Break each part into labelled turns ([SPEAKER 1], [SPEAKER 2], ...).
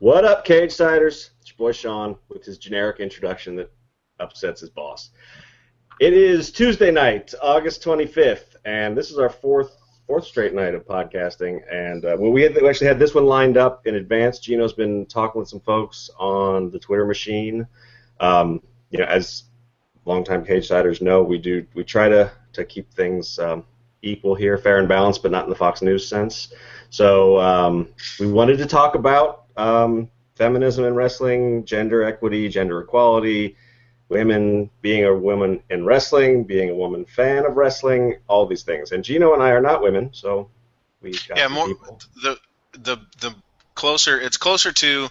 [SPEAKER 1] What up, Cage Siders? It's your boy Sean with his generic introduction that upsets his boss. It is Tuesday night, August 25th, and this is our fourth fourth straight night of podcasting. And uh, well, we, had, we actually had this one lined up in advance. Geno's been talking with some folks on the Twitter machine. Um, you know, as longtime Cage Siders know, we do we try to to keep things um, equal here, fair and balanced, but not in the Fox News sense. So um, we wanted to talk about um, feminism in wrestling, gender equity, gender equality, women being a woman in wrestling, being a woman fan of wrestling, all these things. And Geno and I are not women, so we got
[SPEAKER 2] yeah more
[SPEAKER 1] people.
[SPEAKER 2] the the the closer it's closer to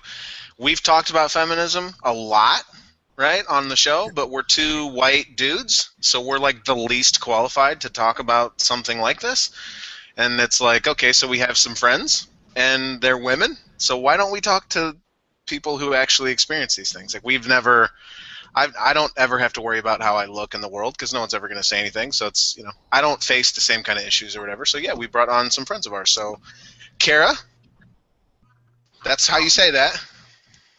[SPEAKER 2] we've talked about feminism a lot right on the show but we're two white dudes so we're like the least qualified to talk about something like this and it's like okay so we have some friends and they're women so why don't we talk to people who actually experience these things like we've never I, I don't ever have to worry about how I look in the world because no one's ever going to say anything. So it's you know I don't face the same kind of issues or whatever. So yeah, we brought on some friends of ours. So, Kara, that's how you say that.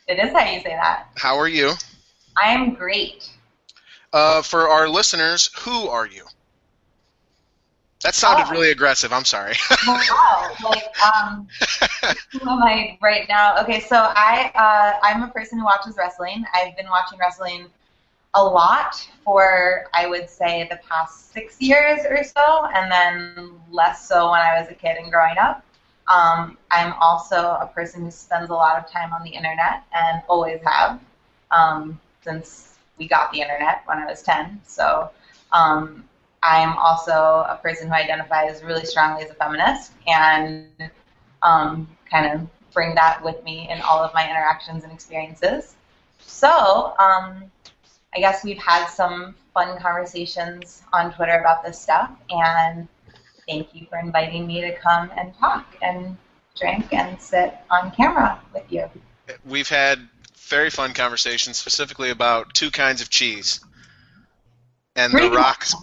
[SPEAKER 3] It is how you say that.
[SPEAKER 2] How are you?
[SPEAKER 3] I am great.
[SPEAKER 2] Uh, for our listeners, who are you? That sounded
[SPEAKER 3] Oh.
[SPEAKER 2] really aggressive. I'm sorry.
[SPEAKER 3] Wow, like um, who am I right now? Okay, so I uh, I'm a person who watches wrestling. I've been watching wrestling a lot for I would say the past six years or so, and then less so when I was a kid and growing up. Um, I'm also a person who spends a lot of time on the internet and always have um, since we got the internet when I was 10. So um, I'm also a person who identifies really strongly as a feminist and um, kind of bring that with me in all of my interactions and experiences. So um, I guess we've had some fun conversations on Twitter about this stuff, and thank you for inviting me to come and talk and drink and sit on camera with you.
[SPEAKER 2] We've had very fun conversations specifically about two kinds of cheese. And the Rock's.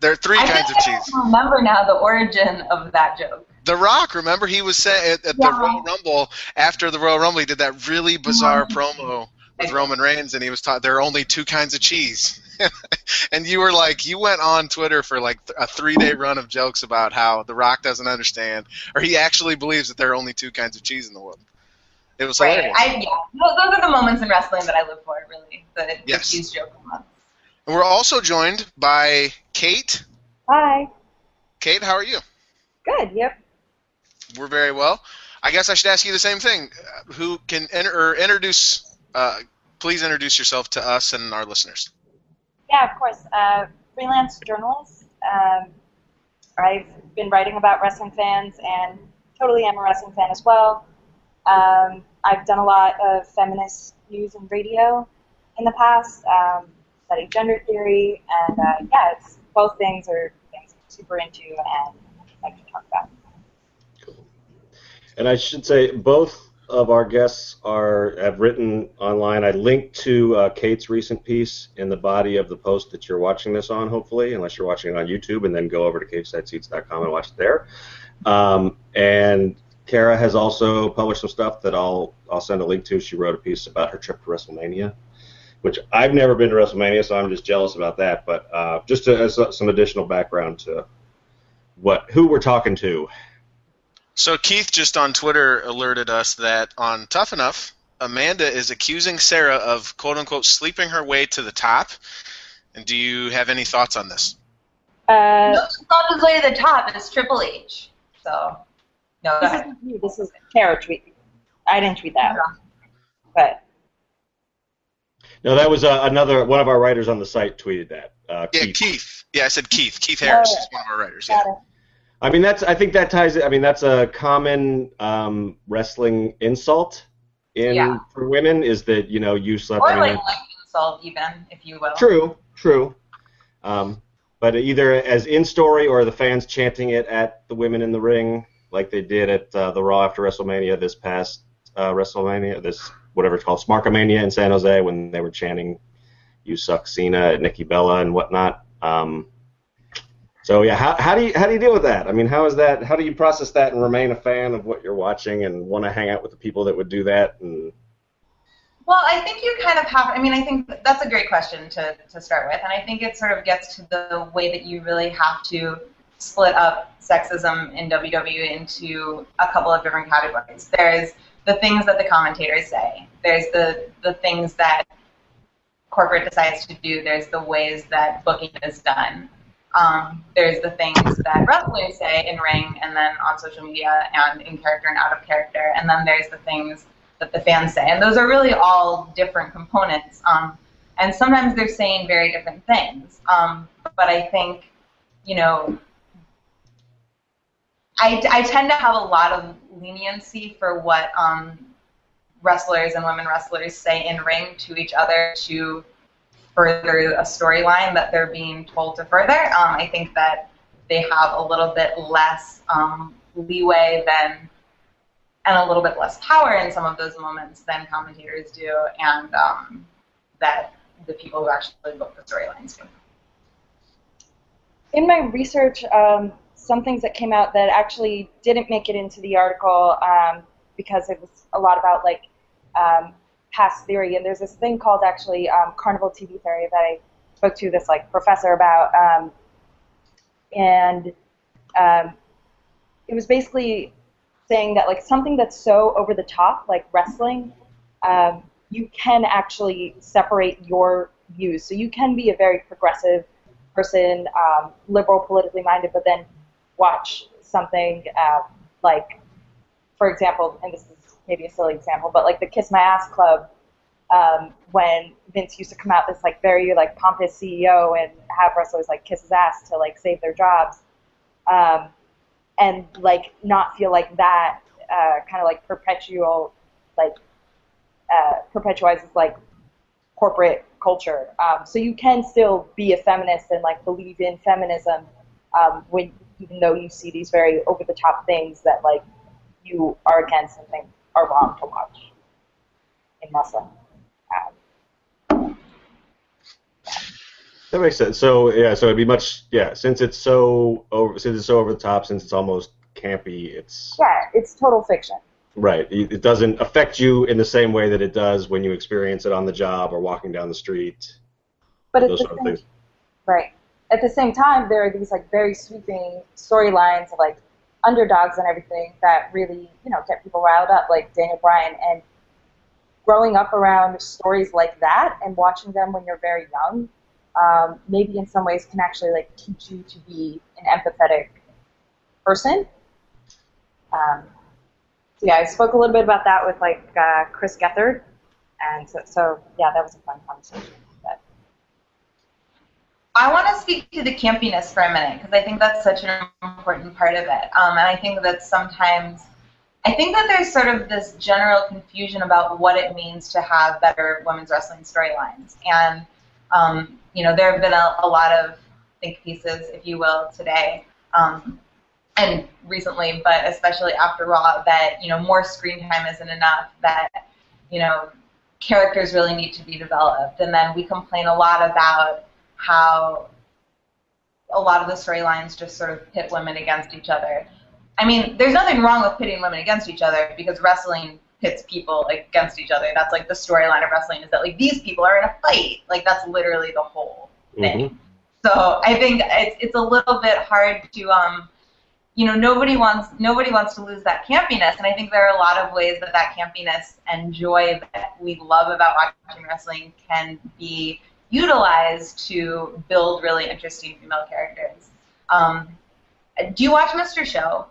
[SPEAKER 2] There are three
[SPEAKER 3] I
[SPEAKER 2] kinds of
[SPEAKER 3] I
[SPEAKER 2] cheese.
[SPEAKER 3] remember now the origin of that joke.
[SPEAKER 2] The Rock, remember he was saying at, at the Royal Rumble after the Royal Rumble, he did that really bizarre
[SPEAKER 3] Mhm.
[SPEAKER 2] promo with Roman Reigns, and he was taught there are only two kinds of cheese. and you were like, you went on Twitter for like th- a three-day run of jokes about how The Rock doesn't understand, or he actually believes that there are only two kinds of cheese in the world. It was
[SPEAKER 3] Right.
[SPEAKER 2] hilarious.
[SPEAKER 3] I, yeah. Those, are the moments in wrestling that I live for, really. The,
[SPEAKER 2] Yes.
[SPEAKER 3] the cheese joke moments.
[SPEAKER 2] And we're also joined by Kate.
[SPEAKER 4] Hi.
[SPEAKER 2] Kate, how are you?
[SPEAKER 4] Good. Yep.
[SPEAKER 2] We're very well. I guess I should ask you the same thing. Uh, Who can enter, or introduce? Uh, please introduce yourself to us and our listeners.
[SPEAKER 4] Yeah, of course. Uh, freelance journalist. Um, I've been writing about wrestling fans and totally am a wrestling fan as well. Um, I've done a lot of feminist news and radio in the past, um, studied gender theory, and uh, yeah, it's both things are things I'm super into and like to talk about. Cool.
[SPEAKER 1] And I should say both of our guests are have written online. I linked to uh, Kate's recent piece in the body of the post that you're watching this on, hopefully, unless you're watching it on YouTube, and then go over to cagesideseats.com and watch it there. Um, and Kara has also published some stuff that I'll I'll send a link to. She wrote a piece about her trip to WrestleMania, which I've never been to WrestleMania, so I'm just jealous about that. But uh, just to, as some additional background to what who we're talking to.
[SPEAKER 2] So Keith just on Twitter alerted us that on Tough Enough, Amanda is accusing Sarah of quote unquote sleeping her way to the top. And do you have any thoughts on this?
[SPEAKER 4] Uh,
[SPEAKER 3] No, it's not his way to the top. It's Triple H. So, no, go
[SPEAKER 4] this isn't you. This is Kara tweet. I didn't tweet that, but
[SPEAKER 1] No, that was uh, another one of our writers on the site tweeted that. Uh,
[SPEAKER 2] Yeah,
[SPEAKER 1] Keith.
[SPEAKER 2] Keith. Yeah, I said Keith. Keith Harris is one of our writers. Yeah.
[SPEAKER 1] I mean, that's. I think that ties. it. I mean, that's a common um, wrestling insult in
[SPEAKER 3] Yeah.
[SPEAKER 1] for women is that you know you slept.
[SPEAKER 3] Or
[SPEAKER 1] I mean,
[SPEAKER 3] like
[SPEAKER 1] that's-
[SPEAKER 3] insult, even, if you will.
[SPEAKER 1] True, true. Um, but either as in story or the fans chanting it at the women in the ring, like they did at uh, the Raw after WrestleMania this past uh, WrestleMania, this whatever it's called, Smarkamania in San Jose, when they were chanting "You suck, Cena" at Nikki Bella and whatnot. Um, So yeah, how, how do you how do you deal with that? I mean, how is that? How do you process that and remain a fan of what you're watching and want to hang out with the people that would do that? And
[SPEAKER 3] Well, I think you kind of have. I mean, I think that's a great question to, to start with, and I think it sort of gets to the way that you really have to split up sexism in WWE into a couple of different categories. There's the things that the commentators say. There's the the things that corporate decides to do. There's the ways that booking is done. Um, there's the things that wrestlers say in ring and then on social media and in character and out of character. And then there's the things that the fans say. And those are really all different components. Um, and sometimes they're saying very different things. Um, but I think, you know, I, I tend to have a lot of leniency for what um, wrestlers and women wrestlers say in ring to each other to further a storyline that they're being told to further. Um, I think that they have a little bit less um, leeway than and a little bit less power in some of those moments than commentators do, and um, that the people who actually book the storylines do.
[SPEAKER 5] In my research, um, some things that came out that actually didn't make it into the article um, because it was a lot about like um, past theory, and there's this thing called actually um, carnival TV theory that I spoke to this like professor about, um, and um, it was basically saying that like something that's so over the top, like wrestling, um, you can actually separate your views. So you can be a very progressive person, um, liberal, politically minded, but then watch something uh, like, for example, and this is maybe a silly example, but like the Kiss My Ass Club, um, when Vince used to come out this like very like pompous CEO and have wrestlers like kiss his ass to like save their jobs. Um, and like not feel like that uh, kind of like perpetual like uh, perpetualizes like corporate culture. Um, so you can still be a feminist and like believe in feminism um, when even though you see these very over the top things that like you are against and think are wrong to watch in wrestling. Um,
[SPEAKER 1] that makes sense. So yeah, so it'd be much yeah, since it's so over since it's so over the top, since it's almost campy, it's
[SPEAKER 5] yeah, it's total fiction.
[SPEAKER 1] Right. It doesn't affect you in the same way that it does when you experience it on the job or walking down the street.
[SPEAKER 5] But
[SPEAKER 1] those
[SPEAKER 5] the
[SPEAKER 1] sort of
[SPEAKER 5] same,
[SPEAKER 1] things.
[SPEAKER 5] right. At the same time, there are these like very sweeping storylines of like underdogs and everything that really you know get people riled up, like Daniel Bryan. And growing up around stories like that and watching them when you're very young, um, maybe in some ways can actually like teach you to be an empathetic person. Um, so yeah, I spoke a little bit about that with like uh, Chris Gethard, and so, so yeah, that was a fun conversation.
[SPEAKER 3] I want to speak to the campiness for a minute because I think that's such an important part of it. Um, and I think that sometimes, I think that there's sort of this general confusion about what it means to have better women's wrestling storylines. And, um, you know, there have been a, a lot of think pieces, if you will, today. Um, and recently, but especially after Raw, that you know more screen time isn't enough. That you know characters really need to be developed, and then we complain a lot about how a lot of the storylines just sort of pit women against each other. I mean, there's nothing wrong with pitting women against each other because wrestling pits people against each other. That's like the storyline of wrestling is that like these people are in a fight. Like that's literally the whole thing.
[SPEAKER 1] Mhm.
[SPEAKER 3] So I think it's it's a little bit hard to um you know nobody wants nobody wants to lose that campiness and I think there are a lot of ways that that campiness and joy that we love about watching wrestling can be utilized to build really interesting female characters. Um, do you watch Mr. Show?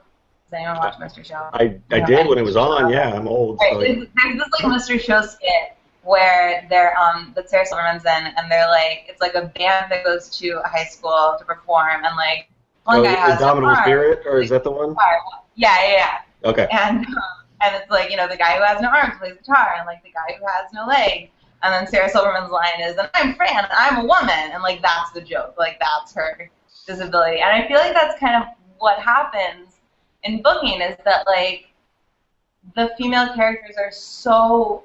[SPEAKER 3] Does anyone watch Mr. Show?
[SPEAKER 1] I, I
[SPEAKER 3] Yeah,
[SPEAKER 1] did
[SPEAKER 3] I-
[SPEAKER 1] when it was on. Yeah, I'm old.
[SPEAKER 3] Right,
[SPEAKER 1] So
[SPEAKER 3] there's, there's this like Mr. Show skit where they're um that Sarah Silverman's in, and they're like it's like a band that goes to a high school to perform, and like one
[SPEAKER 1] oh,
[SPEAKER 3] guy has arm,
[SPEAKER 1] Spirit, or is that the one?
[SPEAKER 3] guitar. Yeah, yeah,
[SPEAKER 1] Okay.
[SPEAKER 3] And um, and it's like you know the guy who has no arms plays guitar, and like the guy who has no leg. And then Sarah Silverman's line is, and I'm Fran, and I'm a woman, and like that's the joke, like that's her disability. And I feel like that's kind of what happens in booking is that like the female characters are so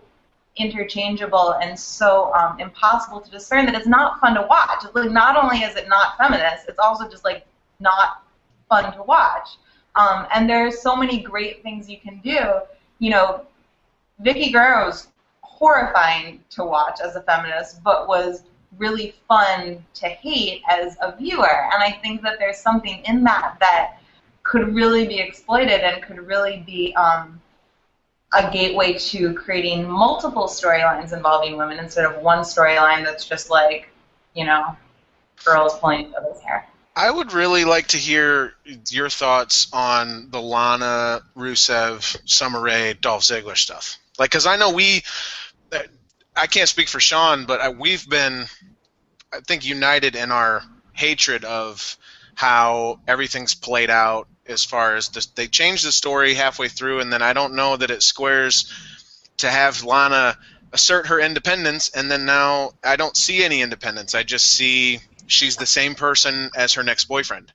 [SPEAKER 3] interchangeable and so um, impossible to discern that it's not fun to watch. Like not only is it not feminist, it's also just like not fun to watch. Um, and there's so many great things you can do. You know, Vickie Guerrero was horrifying to watch as a feminist, but was really fun to hate as a viewer. And I think that there's something in that that could really be exploited and could really be um, a gateway to creating multiple storylines involving women instead of one storyline that's just like, you know, girls pulling each other's hair.
[SPEAKER 2] I would really like to hear your thoughts on the Lana Rusev, Summer Rae, Dolph Ziggler stuff. Like, because I know we, I can't speak for Sean, but I, we've been, I think, united in our hatred of how everything's played out as far as this, they changed the story halfway through, and then I don't know that it squares to have Lana assert her independence, and then now I don't see any independence. I just see she's the same person as her next boyfriend,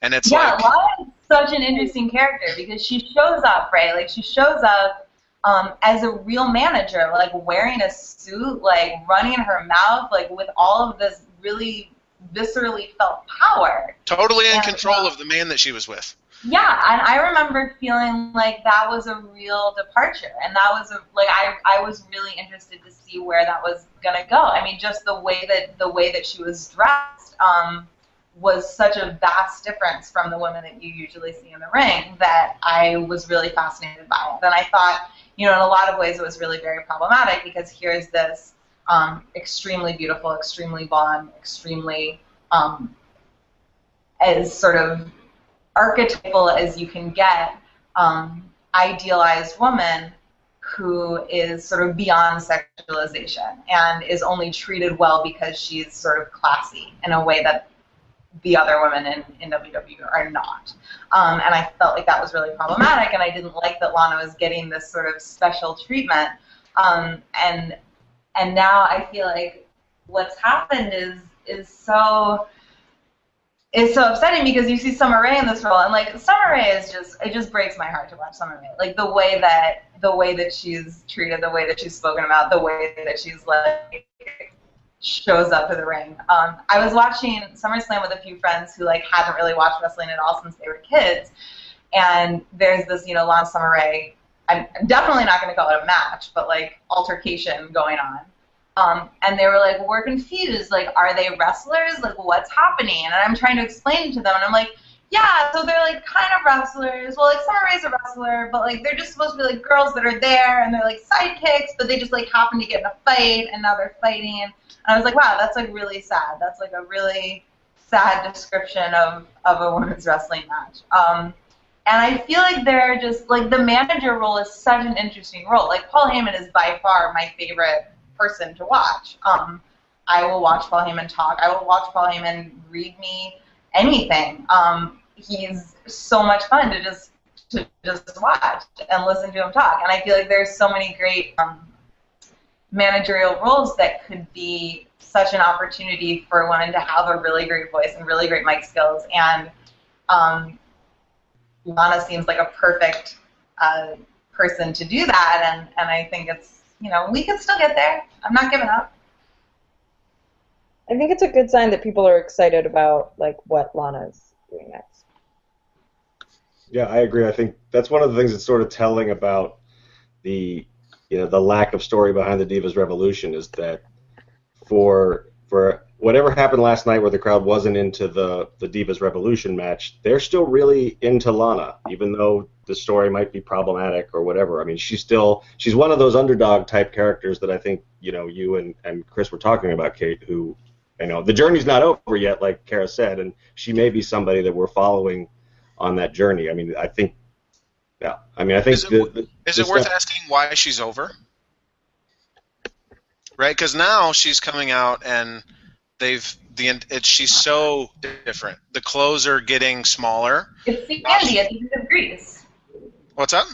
[SPEAKER 2] and it's
[SPEAKER 3] yeah,
[SPEAKER 2] like
[SPEAKER 3] Lana is such an interesting character because she shows up, right? Like she shows up um, as a real manager, like wearing a suit, like running her mouth, like with all of this really viscerally felt power.
[SPEAKER 2] totally in
[SPEAKER 3] Yeah,
[SPEAKER 2] control of the man that she was with.
[SPEAKER 3] Yeah, and I remember feeling like that was a real departure, and that was a like I I was really interested to see where that was gonna go. I mean, just the way that the way that she was dressed um, was such a vast difference from the women that you usually see in the ring that I was really fascinated by it. And I thought, you know, in a lot of ways, it was really very problematic because here's this um, extremely beautiful, extremely blonde, extremely um, as sort of archetypal as you can get um, idealized woman who is sort of beyond sexualization and is only treated well because she's sort of classy in a way that the other women in, in WWE are not. Um, and I felt like that was really problematic, and I didn't like that Lana was getting this sort of special treatment. Um, and and now I feel like what's happened is is so is so upsetting because you see Summer Rae in this role, and like Summer Rae is just it just breaks my heart to watch Summer Rae. Like the way that the way that she's treated, the way that she's spoken about, the way that she's like shows up to the ring. Um, I was watching SummerSlam with a few friends who like hadn't really watched wrestling at all since they were kids, and there's this you know Lana Summer Rae. I'm I'm definitely not going to call it a match, but like altercation going on. Um, and they were like, we're confused. Like, are they wrestlers? Like, what's happening? And I'm trying to explain to them, and I'm like, yeah, so they're like kind of wrestlers. Well, like Summer Rae's a wrestler, but like they're just supposed to be like girls that are there, and they're like sidekicks, but they just like happen to get in a fight, and now they're fighting. And I was like, wow, that's like really sad. That's like a really sad description of of a women's wrestling match. Um, and I feel like they're just like the manager role is such an interesting role. Like Paul Heyman is by far my favorite person to watch. Um, I will watch Paul Heyman talk. I will watch Paul Heyman read me anything. Um, he's so much fun to just to just watch and listen to him talk. And I feel like there's so many great um, managerial roles that could be such an opportunity for women to have a really great voice and really great mic skills. And um, Lana seems like a perfect uh, person to do that. And, and I think it's, you know, we can still get there. I'm not giving up.
[SPEAKER 5] I think it's a good sign that people are excited about like what Lana's doing next.
[SPEAKER 1] Yeah, I agree. I think that's one of the things that's sort of telling about the you know the lack of story behind the Divas Revolution is that for for whatever happened last night where the crowd wasn't into the the Divas Revolution match, they're still really into Lana, even though the story might be problematic or whatever. I mean, she's still she's one of those underdog type characters that I think you know you and and Chris were talking about, Kate, who you know the journey's not over yet, like Kara said, and she may be somebody that we're following on that journey. I mean, I think, yeah, I mean, I think
[SPEAKER 2] Is it
[SPEAKER 1] the, the,
[SPEAKER 2] Is it worth
[SPEAKER 1] stuff-
[SPEAKER 2] asking why she's over? Right, because now she's coming out and they've the it, she's so different. The clothes are getting smaller.
[SPEAKER 3] It's Sandy at the end of Grease.
[SPEAKER 2] What's up?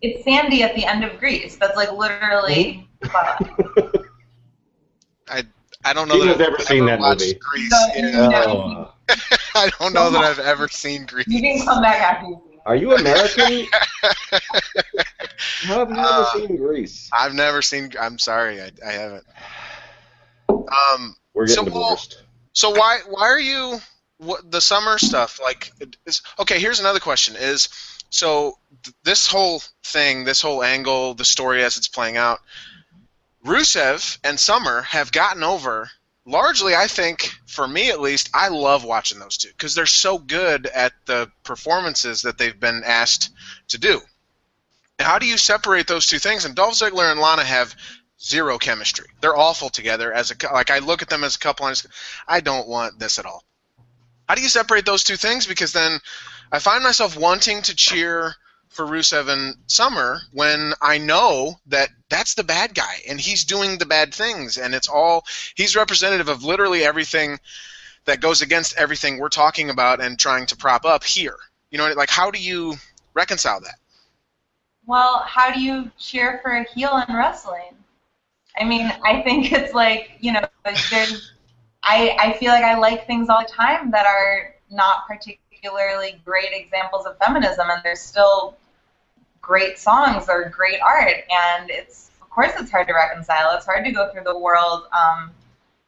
[SPEAKER 3] It's Sandy at the end of Grease. That's like literally. Hmm?
[SPEAKER 2] I I don't know
[SPEAKER 1] Tina's
[SPEAKER 2] that I've
[SPEAKER 1] ever seen that
[SPEAKER 2] watched
[SPEAKER 1] movie.
[SPEAKER 2] Grease.
[SPEAKER 3] No,
[SPEAKER 2] Yeah.
[SPEAKER 3] no.
[SPEAKER 1] Oh.
[SPEAKER 2] I don't know that I've ever seen Grease.
[SPEAKER 3] you can come back after you.
[SPEAKER 1] Are you American? How have you
[SPEAKER 2] Uh,
[SPEAKER 1] never seen Grease?
[SPEAKER 2] I've never seen. I'm sorry, I, I haven't. Um.
[SPEAKER 1] We're
[SPEAKER 2] so
[SPEAKER 1] getting
[SPEAKER 2] we'll-
[SPEAKER 1] divorced.
[SPEAKER 2] So why why are you what the summer stuff like is okay here's another question is so th- this whole thing this whole angle the story as it's playing out rusev and summer have gotten over largely i think for me at least i love watching those two because they're so good at the performances that they've been asked to do. How do you separate those two things? And dolph ziggler and lana have zero chemistry. They're awful together as a like i look at them as a couple and i don't want this at all. How do you separate those two things? Because then I find myself wanting to cheer for Rusev and Summer when I know that that's the bad guy and he's doing the bad things and it's all he's representative of literally everything that goes against everything we're talking about and trying to prop up here. You know, like how do you reconcile that?
[SPEAKER 3] Well, how do you cheer for a heel in wrestling? I mean, I think it's like, you know, there's I, I feel like I like things all the time that are not particularly great examples of feminism, and there's still great songs or great art, and it's of course it's hard to reconcile. It's hard to go through the world, um,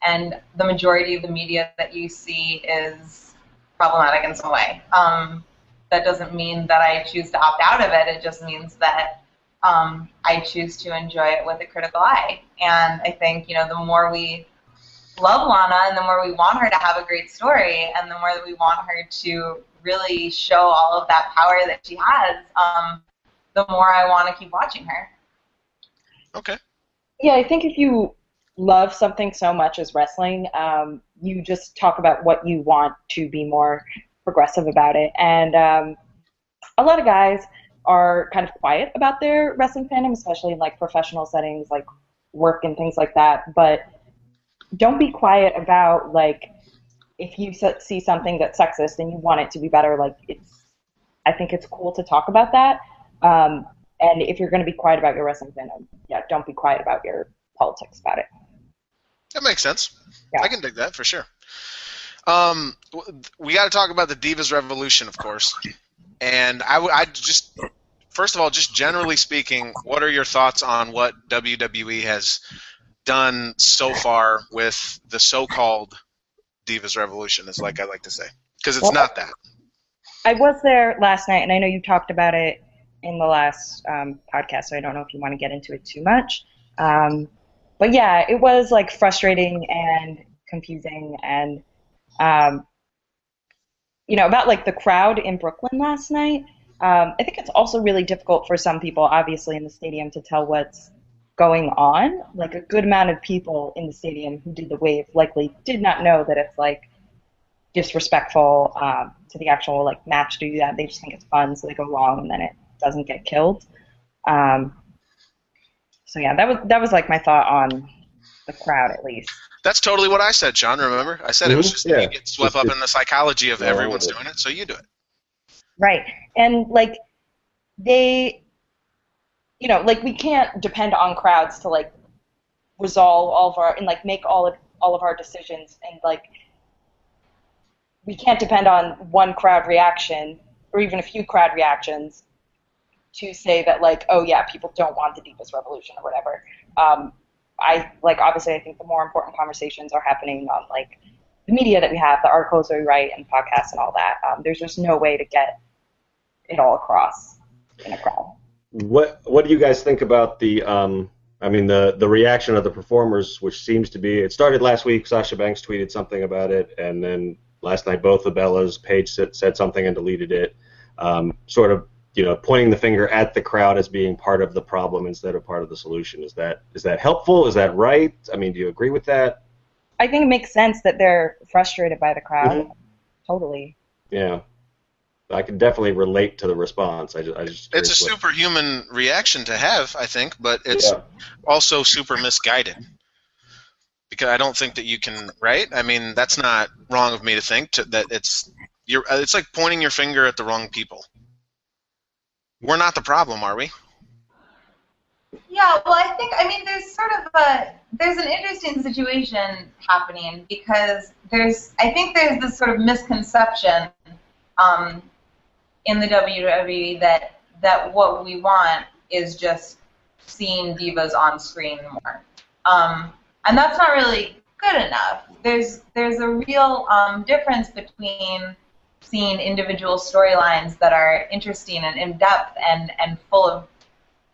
[SPEAKER 3] and the majority of the media that you see is problematic in some way. Um, that doesn't mean that I choose to opt out of it. It just means that um, I choose to enjoy it with a critical eye. And I think you know the more we love Lana and the more we want her to have a great story and the more that we want her to really show all of that power that she has, um, the more I want to keep watching her.
[SPEAKER 2] Okay.
[SPEAKER 5] Yeah, I think if you love something so much as wrestling, um, you just talk about what you want to be more progressive about it. And um, a lot of guys are kind of quiet about their wrestling fandom, especially in like professional settings, like work and things like that. But don't be quiet about like if you see something that's sexist and you want it to be better. Like it's, I think it's cool to talk about that. Um, and if you're going to be quiet about your wrestling fandom, yeah, don't be quiet about your politics about it.
[SPEAKER 2] That makes sense.
[SPEAKER 5] Yeah.
[SPEAKER 2] I can dig that for sure. Um, we got to talk about the Divas Revolution, of course. And I just first of all, just generally speaking, what are your thoughts on what WWE has done so far with the so-called Divas Revolution? Is like I like to say because it's
[SPEAKER 5] Well,
[SPEAKER 2] not that.
[SPEAKER 5] I was there last night, and I know you talked about it in the last um, podcast, so I don't know if you want to get into it too much. Um, but yeah, it was like frustrating and confusing, and um, you know about like the crowd in Brooklyn last night. Um, I think it's also really difficult for some people, obviously in the stadium, to tell what's going on. Like a good amount of people in the stadium who did the wave likely did not know that it's like disrespectful um, to the actual like match to do that. They just think it's fun, so they go along, and then it doesn't get killed. Um, so yeah, that was that was like my thought on the crowd at least.
[SPEAKER 2] That's totally what I said, John. Remember, I said it was
[SPEAKER 1] Mhm,
[SPEAKER 2] just
[SPEAKER 1] yeah.
[SPEAKER 2] you get swept
[SPEAKER 1] Just-
[SPEAKER 2] up in the psychology of
[SPEAKER 1] Yeah,
[SPEAKER 2] everyone's
[SPEAKER 1] it-
[SPEAKER 2] doing it, so you do it.
[SPEAKER 5] Right. And like they you know, like we can't depend on crowds to like resolve all of our and like make all of all of our decisions and like we can't depend on one crowd reaction or even a few crowd reactions to say that like oh yeah people don't want the Divas Revolution or whatever. Um, i like obviously i think the more important conversations are happening on like the media that we have the articles that we write and podcasts and all that. Um, there's just no way to get it all across in a crowd
[SPEAKER 1] What What do you guys think about the? Um, I mean, the the reaction of the performers, which seems to be. It started last week. Sasha Banks tweeted something about it, and then last night both the Bellas, Paige said, said something and deleted it, um, sort of you know pointing the finger at the crowd as being part of the problem instead of part of the solution. Is that is that helpful? Is that right? I mean, do you agree with that?
[SPEAKER 5] i think it makes sense that they're frustrated by the crowd totally
[SPEAKER 1] Yeah, I can definitely relate to the response. I just, I just
[SPEAKER 2] It's a
[SPEAKER 1] curious what-
[SPEAKER 2] superhuman reaction to have, I think, but it's
[SPEAKER 1] Yeah.
[SPEAKER 2] also super misguided. Because I don't think that you can, right? I mean, that's not wrong of me to think to, that it's you're. uh, It's like pointing your finger at the wrong people. We're not the problem, are we?
[SPEAKER 3] Yeah, well, I think I mean there's sort of a there's an interesting situation happening because there's I think there's this sort of misconception um, in the WWE that that what we want is just seeing divas on screen more, um, and that's not really good enough. There's there's a real um, difference between seeing individual storylines that are interesting and in depth and and full of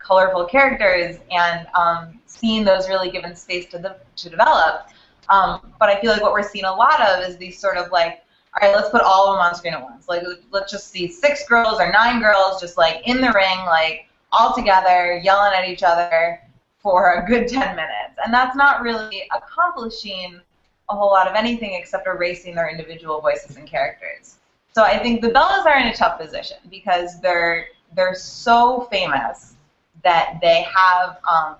[SPEAKER 3] colorful characters and um, seeing those really given space to the, to develop. Um, but I feel like what we're seeing a lot of is these sort of like, all right, let's put all of them on screen at once. Like, let's just see six girls or nine girls just like in the ring, like all together, yelling at each other for a good 10 minutes. And that's not really accomplishing a whole lot of anything except erasing their individual voices and characters. So I think the Bellas are in a tough position because they're they're so famous that they have um,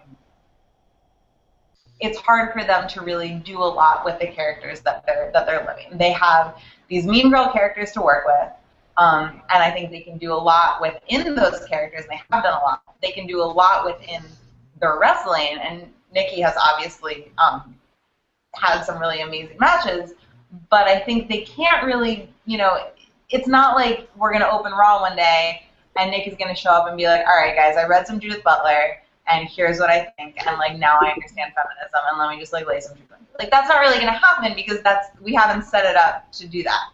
[SPEAKER 3] it's hard for them to really do a lot with the characters that they're that they're living. They have these mean girl characters to work with, um, and I think they can do a lot within those characters. They have done a lot. They can do a lot within their wrestling, and Nikki has obviously um, had some really amazing matches. But I think they can't really, you know, it's not like we're going to open Raw one day and Nick is going to show up and be like, all right, guys, I read some Judith Butler and here's what I think, and like now I understand feminism, and let me just like lay some truth. Like that's not really going to happen because that's we haven't set it up to do that.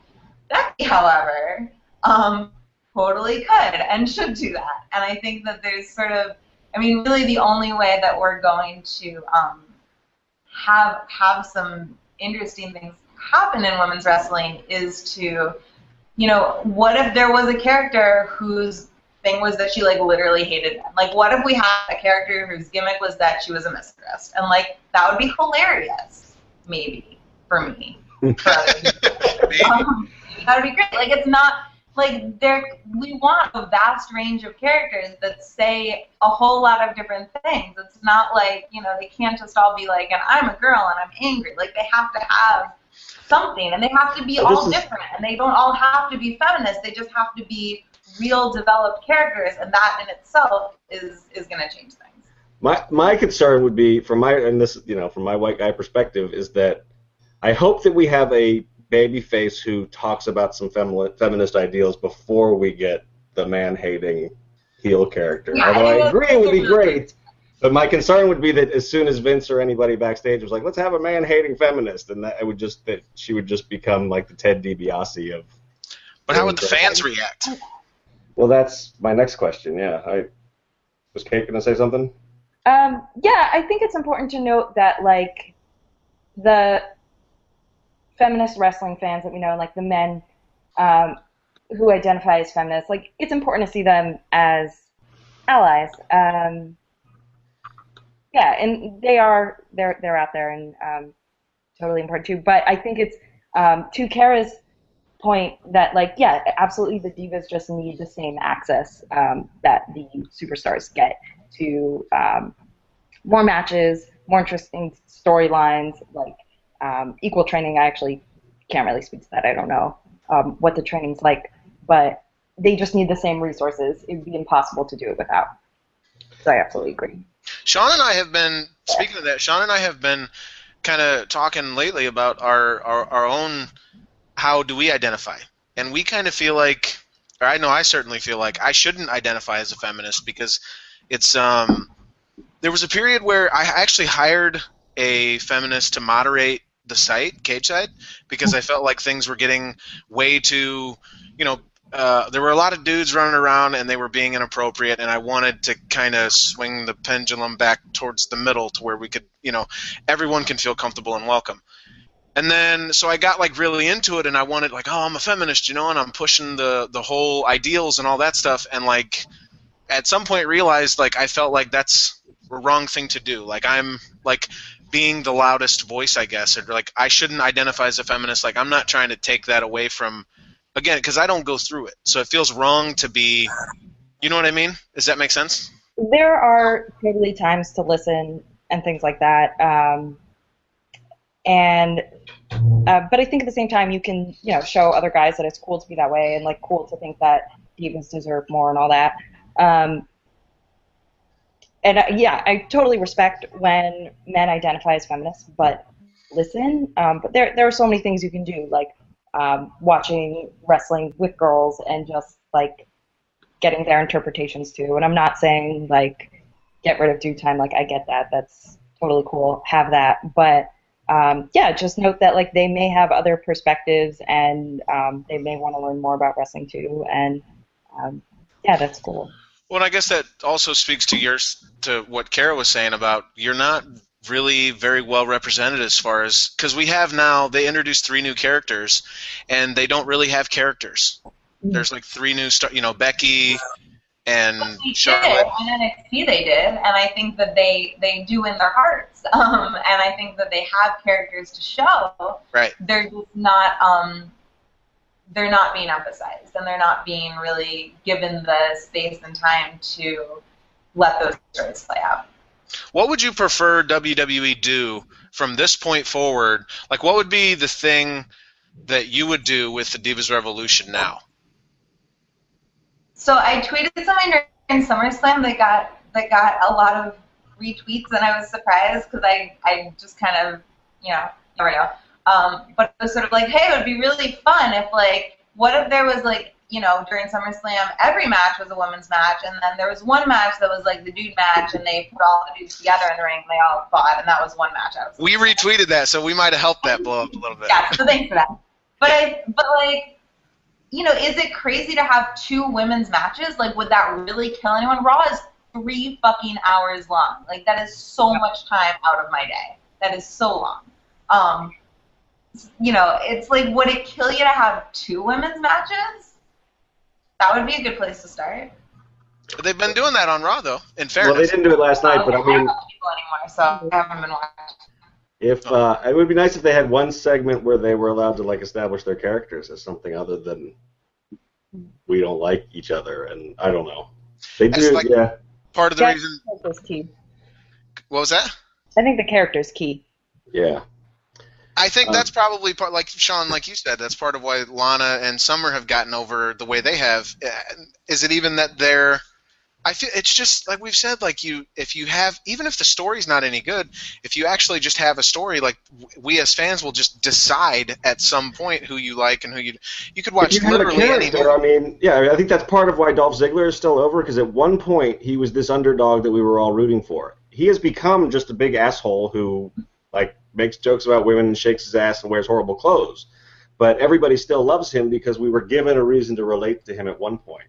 [SPEAKER 3] Becky, however, um, totally could and should do that, and I think that there's sort of, I mean, really the only way that we're going to um, have have some interesting things happen in women's wrestling is to you know, what if there was a character whose thing was that she like literally hated men? Like, what if we had a character whose gimmick was that she was a mistress, and like that would be hilarious, maybe for me. um, that would be great. Like, it's not like there. We want a vast range of characters that say a whole lot of different things. It's not like you know they can't just all be like, and I'm a girl and I'm angry. Like they have to have something, and they have to be all is... different, and they don't all have to be feminist. They just have to be real developed characters, and that in itself is is going to change things.
[SPEAKER 1] My my concern would be from my and this you know from my white guy perspective is that I hope that we have a baby face who talks about some femi- feminist ideals before we get the man hating heel character. Yeah, Although I, I agree it would be great. But my concern would be that as soon as Vince or anybody backstage was like, "Let's have a man-hating feminist," and that it would just that she would just become like the Ted DiBiase of.
[SPEAKER 2] But how would the fans react?
[SPEAKER 1] Well, that's my next question. Yeah, I was Kate going to say something.
[SPEAKER 5] Um, yeah, I think it's important to note that like the feminist wrestling fans that we know, like the men um, who identify as feminists, like it's important to see them as allies. Um, yeah, and they are they're they're out there and um, totally important too. But I think it's um, to Kara's point that like yeah, absolutely the divas just need the same access um, that the superstars get to um, more matches, more interesting storylines, like um, equal training. I actually can't really speak to that. I don't know um, what the training's like, but they just need the same resources. It would be impossible to do it without. So I absolutely agree.
[SPEAKER 2] Sean and I have been speaking of that. Sean and I have been kind of talking lately about our, our our own how do we identify, and we kind of feel like, or I know I certainly feel like I shouldn't identify as a feminist because it's um there was a period where I actually hired a feminist to moderate the site, Cage Side, because I felt like things were getting way too, you know, uh, there were a lot of dudes running around and they were being inappropriate, and I wanted to kind of swing the pendulum back towards the middle to where we could, you know, everyone can feel comfortable and welcome. And then, so I got like really into it, and I wanted like, oh, I'm a feminist, you know, and I'm pushing the the whole ideals and all that stuff, and like, at some point realized like I felt like that's a wrong thing to do. Like I'm like being the loudest voice, I guess, or like I shouldn't identify as a feminist. Like I'm not trying to take that away from again because I don't go through it, so it feels wrong to be. You know what I mean? Does that make sense?
[SPEAKER 5] There are totally times to listen and things like that, um, and uh, but I think at the same time you can you know show other guys that it's cool to be that way and like cool to think that divas deserve more and all that. Um, and uh, yeah, I totally respect when men identify as feminists, but listen. Um, but there there are so many things you can do, like um, watching wrestling with girls and just like getting their interpretations too. And I'm not saying like get rid of due time. Like I get that. That's totally cool. Have that. But um, yeah, just note that like they may have other perspectives and um, they may want to learn more about wrestling too. And um, yeah, that's cool.
[SPEAKER 2] Well, I guess that also speaks to yours to what Kara was saying about you're not really very well represented as far as because we have now they introduced three new characters and they don't really have characters.
[SPEAKER 5] Mm-hmm.
[SPEAKER 2] There's like three new star, you know, Becky and
[SPEAKER 3] Well, they
[SPEAKER 2] Charlotte.
[SPEAKER 3] did on NXT. They did, and I think that they they do in their hearts. Um, and I think that they have characters to show.
[SPEAKER 2] Right.
[SPEAKER 3] They're just not. Um, they're not being emphasized, and they're not being really given the space and time to let those stories play out.
[SPEAKER 2] What would you prefer WWE do from this point forward? Like, what would be the thing that you would do with the Divas Revolution now?
[SPEAKER 3] So I tweeted something during SummerSlam that got that got a lot of retweets, and I was surprised because I I just kind of you know never know. Um, but it was sort of like, hey, it would be really fun if like, what if there was like you know during SummerSlam every match was a women's match, and then there was one match that was like the dude match, and they put all the dudes together in the ring, and they all fought, and that was one match. I was
[SPEAKER 2] We retweeted that, so we might have helped that blow up a little bit.
[SPEAKER 3] yeah, so thanks for that. But I, but like, you know, is it crazy to have two women's matches? Like, would that really kill anyone? Raw is three fucking hours long. Like, that is so much time out of my day. That is so long. Um, you know, it's like, would it kill you to have two women's matches? That would be a good place to start.
[SPEAKER 2] They've been doing that on Raw, though. In fairness,
[SPEAKER 1] Well, they didn't do it last night, but I mean,
[SPEAKER 3] people anymore, so I haven't been watching.
[SPEAKER 1] If uh, it would be nice if they had one segment where they were allowed to like establish their characters as something other than we don't like each other, and I don't know. They do,
[SPEAKER 2] like-
[SPEAKER 1] yeah.
[SPEAKER 2] part of the
[SPEAKER 5] Yeah.
[SPEAKER 2] reason.
[SPEAKER 5] Character's key.
[SPEAKER 2] What was that?
[SPEAKER 5] I think the character's key.
[SPEAKER 1] Yeah.
[SPEAKER 2] I think
[SPEAKER 1] Um,
[SPEAKER 2] that's probably part, like Sean, like you said, that's part of why Lana and Summer have gotten over the way they have. Uh, Is it even that they're? I feel it's just like we've said, like you, if you have, even if the story's not any good, if you actually just have a story, like we as fans will just decide at some point who you like and who you. You could watch
[SPEAKER 1] if you a
[SPEAKER 2] literally any
[SPEAKER 1] I mean, yeah, I think that's part of why Dolph Ziggler is still over because at one point he was this underdog that we were all rooting for. He has become just a big asshole who like makes jokes about women and shakes his ass and wears horrible clothes. But everybody still loves him because we were given a reason to relate to him at one point.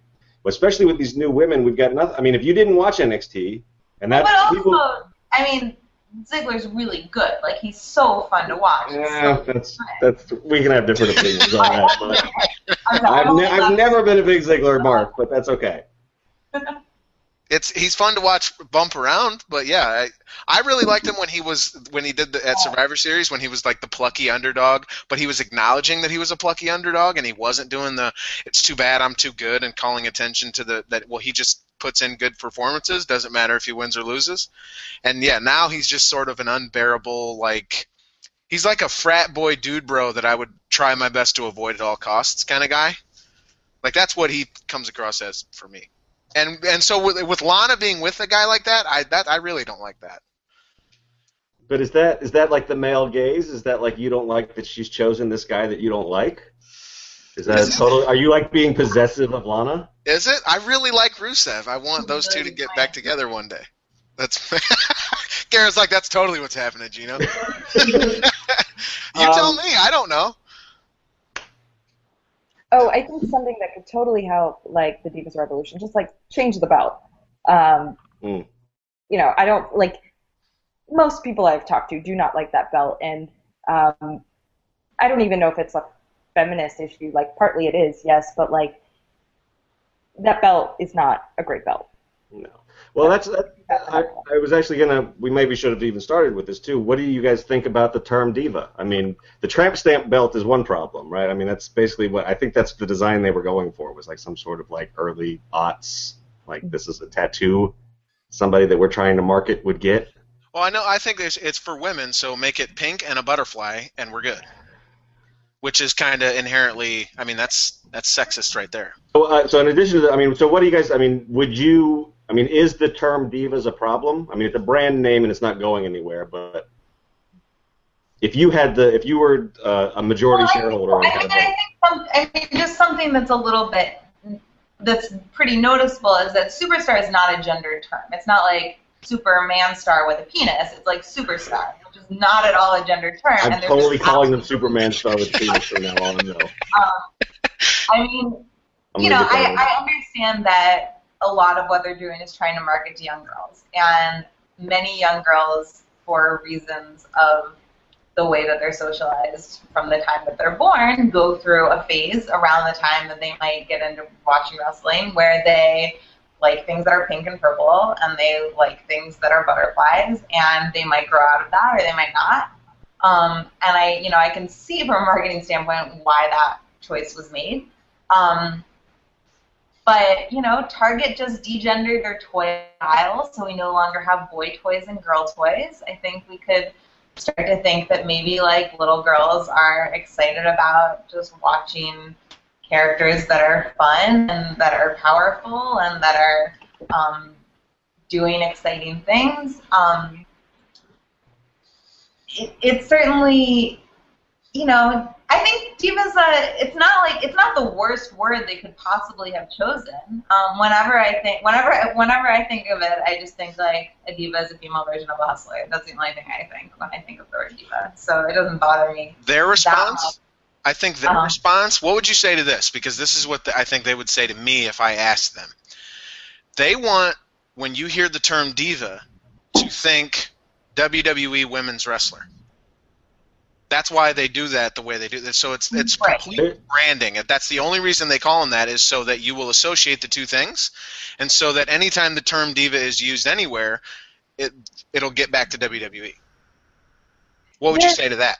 [SPEAKER 1] Especially with these new women, we've got nothing. I mean, if you didn't watch NXT, and that
[SPEAKER 3] But also,
[SPEAKER 1] people,
[SPEAKER 3] I mean, Ziggler's really good. Like, he's so fun to watch.
[SPEAKER 1] yeah, that's that's we can have different opinions on that. But I've, ne- I've never been a big Ziggler mark, but that's okay.
[SPEAKER 2] It's he's fun to watch bump around, but yeah, I, I really liked him when he was when he did the at Survivor Series when he was like the plucky underdog, but he was acknowledging that he was a plucky underdog and he wasn't doing the it's too bad I'm too good and calling attention to the that well he just puts in good performances doesn't matter if he wins or loses, and yeah now he's just sort of an unbearable like he's like a frat boy dude bro that I would try my best to avoid at all costs kind of guy, like that's what he comes across as for me. And and so with, with Lana being with a guy like that, I that I really don't like that.
[SPEAKER 1] But is that is that like the male gaze? Is that like you don't like that she's chosen this guy that you don't like? Is that
[SPEAKER 2] Is it?
[SPEAKER 1] total? Are you like being possessive of Lana?
[SPEAKER 2] Is it? I really like Rusev. I want those two to get back together one day. That's Garrett's like that's totally what's happening, Geno. you tell
[SPEAKER 1] Um,
[SPEAKER 2] me. I don't know.
[SPEAKER 5] Oh, I think something that could totally help, like the Divas Revolution, just like change the belt. Um,
[SPEAKER 1] Mm.
[SPEAKER 5] You know, I don't like most people I've talked to do not like that belt, and um, I don't even know if it's a feminist issue. Like, partly it is, yes, but like that belt is not a great belt.
[SPEAKER 1] No. Well, that's. That, I, I was actually gonna. We maybe should have even started with this too. What do you guys think about the term diva? I mean, the tramp stamp belt is one problem, right? I mean, that's basically what I think. That's the design they were going for. Was like some sort of like early aughts. Like this is a tattoo. Somebody that we're trying to market would get.
[SPEAKER 2] Well, I know. I think there's, it's for women, so make it pink and a butterfly, and we're good. Which is kind of inherently. I mean, that's that's sexist right there.
[SPEAKER 1] So, uh, so in addition to that, I mean, so what do you guys? I mean, would you? I mean, is the term divas a problem? I mean, it's a brand name and it's not going anywhere. But if you had the, if you were uh, a majority
[SPEAKER 3] Well,
[SPEAKER 1] shareholder,
[SPEAKER 3] I mean, I think some, I mean, just something that's a little bit that's pretty noticeable is that superstar is not a gendered term. It's not like Superman star with a penis. It's like superstar, which is not at all a gendered term.
[SPEAKER 1] I'm totally calling them Superman Star with a penis from now on. though.
[SPEAKER 3] Um, I mean,
[SPEAKER 1] I'm
[SPEAKER 3] you know, I. I understand that a lot of what they're doing is trying to market to young girls, and many young girls, for reasons of the way that they're socialized from the time that they're born, go through a phase around the time that they might get into watching wrestling where they like things that are pink and purple, and they like things that are butterflies, and they might grow out of that or they might not. Um, and I, you know, I can see from a marketing standpoint why that choice was made. Um, but you know, Target just degendered their toy aisle, so we no longer have boy toys and girl toys. I think we could start to think that maybe like little girls are excited about just watching characters that are fun and that are powerful and that are um, doing exciting things. Um, it, certainly, you know, I think diva's a. It's not like it's not the worst word they could possibly have chosen. Um, whenever I think, whenever, whenever I think of it, I just think like a diva is a female version of a hustler. That's the only thing I think when I think of the word diva. So it doesn't bother me.
[SPEAKER 2] Their response, I think their
[SPEAKER 3] Uh-huh.
[SPEAKER 2] response. What would you say to this? Because this is what the, I think they would say to me if I asked them. They want when you hear the term diva to think WWE women's wrestler. That's why they do that the way they do this. So it's it's
[SPEAKER 3] Right.
[SPEAKER 2] complete branding. That's the only reason they call them that is so that you will associate the two things, and so that anytime the term diva is used anywhere, it it'll get back to WWE. What would you say to that?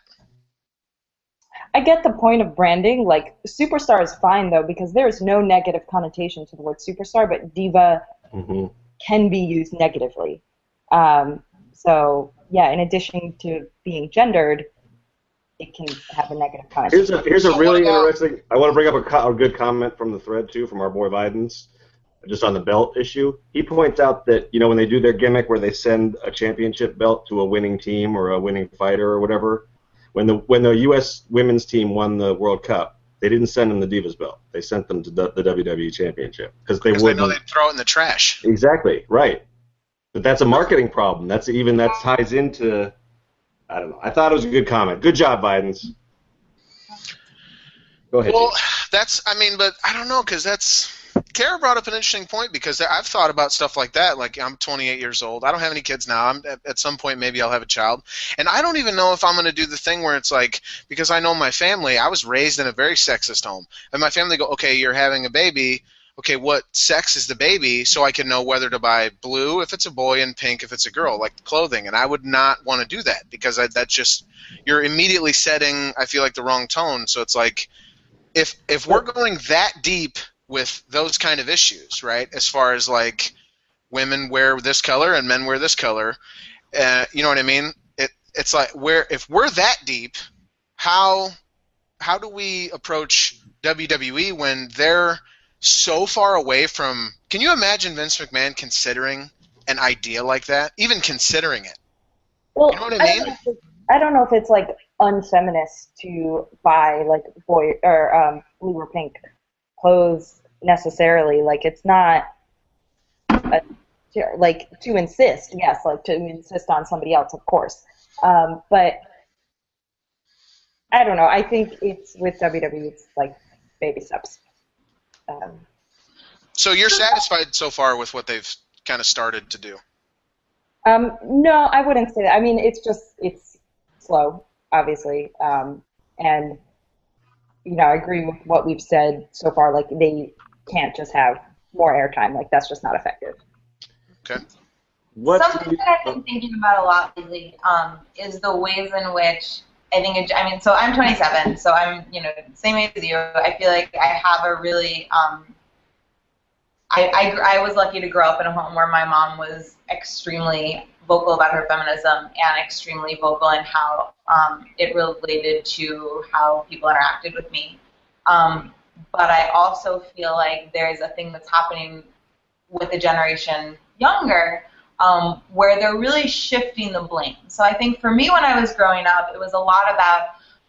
[SPEAKER 5] I get the point of branding. Like superstar is fine though because there is no negative connotation to the word superstar, but diva
[SPEAKER 1] Mhm.
[SPEAKER 5] can be used negatively. Um, so yeah, in addition to being gendered, it can have a negative connotation.
[SPEAKER 1] Here's a here's a really interesting. I want to bring up a, co- a good comment from the thread too, from our boy Videns, just on the belt issue. He points out that you know when they do their gimmick where they send a championship belt to a winning team or a winning fighter or whatever, when the when the U.S. women's team won the World Cup, they didn't send them the Divas belt. They sent them to the, the WWE Championship because they
[SPEAKER 2] Because they
[SPEAKER 1] wouldn't.
[SPEAKER 2] know they'd throw it in the trash.
[SPEAKER 1] Exactly right. But that's a marketing problem. That's even that ties into. I don't know. I thought it was a good comment. Good job, Biden's. Go ahead.
[SPEAKER 2] Well, that's I mean, but I don't know because that's Kara brought up an interesting point because I've thought about stuff like that. Like I'm 28 years old. I don't have any kids now. I'm at some point maybe I'll have a child, and I don't even know if I'm going to do the thing where it's like because I know my family. I was raised in a very sexist home, and my family go, okay, you're having a baby. Okay, what sex is the baby? So I can know whether to buy blue if it's a boy and pink if it's a girl, like clothing. And I would not want to do that because I, that just you're immediately setting. I feel like the wrong tone. So it's like if if we're going that deep with those kind of issues, right? As far as like women wear this color and men wear this color, uh, you know what I mean? It it's like where if we're that deep, how how do we approach WWE when they're so far away from? Can you imagine Vince McMahon considering an idea like that, even considering it?
[SPEAKER 5] Well,
[SPEAKER 2] You know what I
[SPEAKER 5] don't
[SPEAKER 2] mean?
[SPEAKER 5] know if it's- I don't know if it's like unfeminist to buy like boy or um, blue or pink clothes necessarily. Like it's not a, like to insist. Yes, like to insist on somebody else, of course. Um, but I don't know. I think it's with WWE. It's like baby steps. Um,
[SPEAKER 2] So you're satisfied so far with what they've kind of started to do?
[SPEAKER 5] Um, no, I wouldn't say that. I mean, it's just it's slow, obviously, um, and you know, I agree with what we've said so far. Like they can't just have more airtime. Like that's just not effective.
[SPEAKER 2] Okay.
[SPEAKER 1] What
[SPEAKER 3] Something
[SPEAKER 1] you-
[SPEAKER 3] that I've been thinking about a lot lately um, is the ways in which I think. I mean, so I'm 27, so I'm you know same age as you. I feel like I have a really. Um, I, I I was lucky to grow up in a home where my mom was extremely vocal about her feminism and extremely vocal in how um, it related to how people interacted with me. Um, but I also feel like there's a thing that's happening with the generation younger um, where they're really shifting the blame. So I think for me when I was growing up, it was a lot about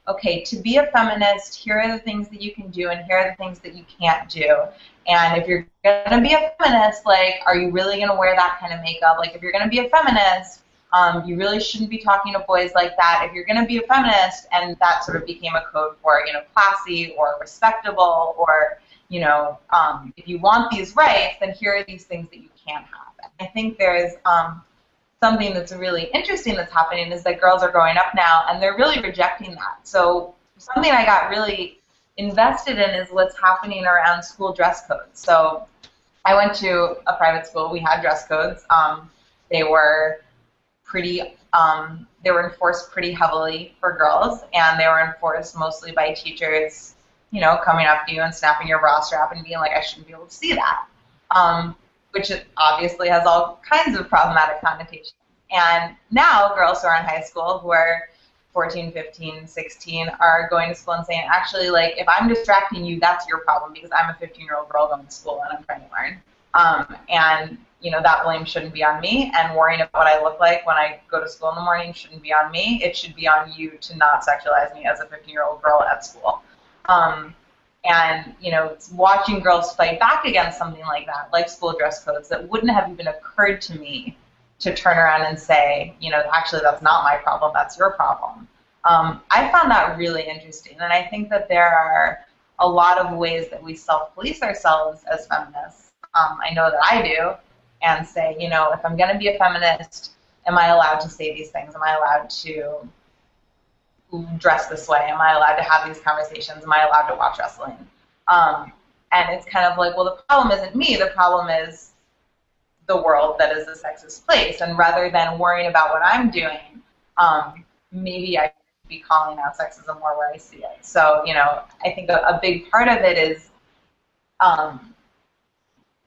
[SPEAKER 3] okay, to be a feminist, here are the things that you can do and here are the things that you can't do. And if you're going to be a feminist, like, are you really going to wear that kind of makeup? Like, if you're going to be a feminist, Um, you really shouldn't be talking to boys like that. If you're going to be a feminist, and that sort of became a code for, you know, classy or respectable, or, you know, um, if you want these rights, then here are these things that you can't have. I think there's um, something that's really interesting that's happening is that girls are growing up now, and they're really rejecting that. So something I got really invested in is what's happening around school dress codes. So I went to a private school. We had dress codes. Um, they were pretty um, they were enforced pretty heavily for girls, and they were enforced mostly by teachers, you know, coming up to you and snapping your bra strap and being like, "I shouldn't be able to see that," um, which obviously has all kinds of problematic connotations. And now, girls who are in high school who are 14, 15, 16 are going to school and saying, actually, like, if I'm distracting you, that's your problem because I'm a 15 year old girl going to school and I'm trying to learn. Um, and you know that blame shouldn't be on me and worrying about what I look like when I go to school in the morning shouldn't be on me. It should be on you to not sexualize me as a 15 year old girl at school. Um, and you know, watching girls fight back against something like that, like school dress codes, that wouldn't have even occurred to me to turn around and say, you know, actually that's not my problem, that's your problem. Um, I found that really interesting, and I think that there are a lot of ways that we self-police ourselves as feminists. Um, I know that I do, and say, you know, if I'm going to be a feminist, am I allowed to say these things? Am I allowed to dress this way? Am I allowed to have these conversations? Am I allowed to watch wrestling? Um, and it's kind of like, well, the problem isn't me. The problem is the world that is a sexist place. And rather than worrying about what I'm doing, um, maybe I should be calling out sexism more where I see it. So, you know, I think a, a big part of it is um,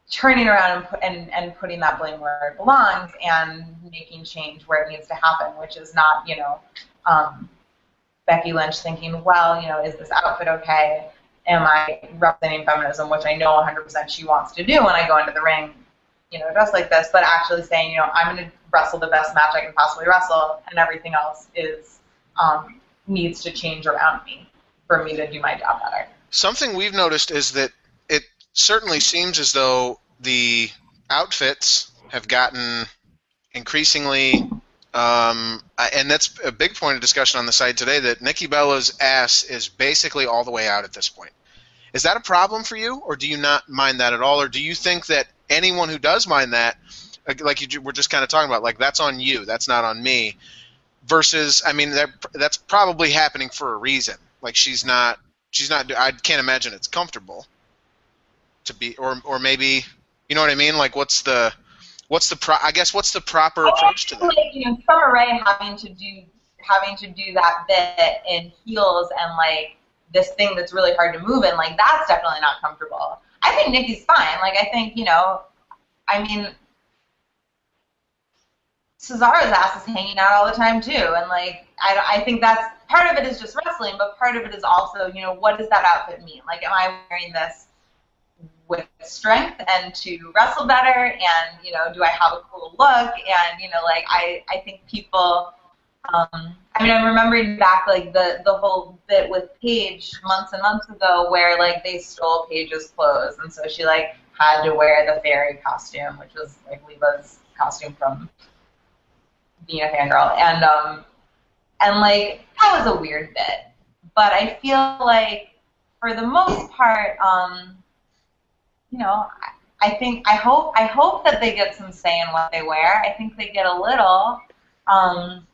[SPEAKER 3] turning around and, and, and putting that blame where it belongs and making change where it needs to happen, which is not, you know, um, Becky Lynch thinking, well, you know, is this outfit okay? Am I representing feminism, which I know 100% she wants to do when I go into the ring, you know, dressed like this, but actually saying, you know, I'm going to wrestle the best match I can possibly wrestle, and everything else is um, needs to change around me for me to do my job better.
[SPEAKER 2] Something we've noticed is that it certainly seems as though the outfits have gotten increasingly um, and that's a big point of discussion on the site today that Nikki Bella's ass is basically all the way out at this point. Is that a problem for you, or do you not mind that at all, or do you think that anyone who does mind that, like you were just kind of talking about, like that's on you, that's not on me, versus, I mean, that, that's probably happening for a reason. Like she's not, she's not. I can't imagine it's comfortable to be, or or maybe you know what I mean? Like, what's the what's the pro- I guess what's the proper approach to that?
[SPEAKER 3] Like, you know, Summer Rae having to do having to do that bit in heels and like this thing that's really hard to move in, like that's definitely not comfortable. I think Nikki's fine. Like I think you know, I mean, Cesaro's ass is hanging out all the time too, and like I, I think that's part of it is just wrestling, but part of it is also you know what does that outfit mean? Like, am I wearing this with strength and to wrestle better and you know do I have a cool look? And you know like I I think people um, I mean I'm remembering back like the the whole bit with Paige months and months ago where like they stole Paige's clothes. And so she like had to wear the fairy costume which was like Leva's costume from being a fangirl. And um and like that was a weird bit. But I feel like for the most part um you know, I, I think I hope I hope that they get some say in what they wear. I think they get a little, um,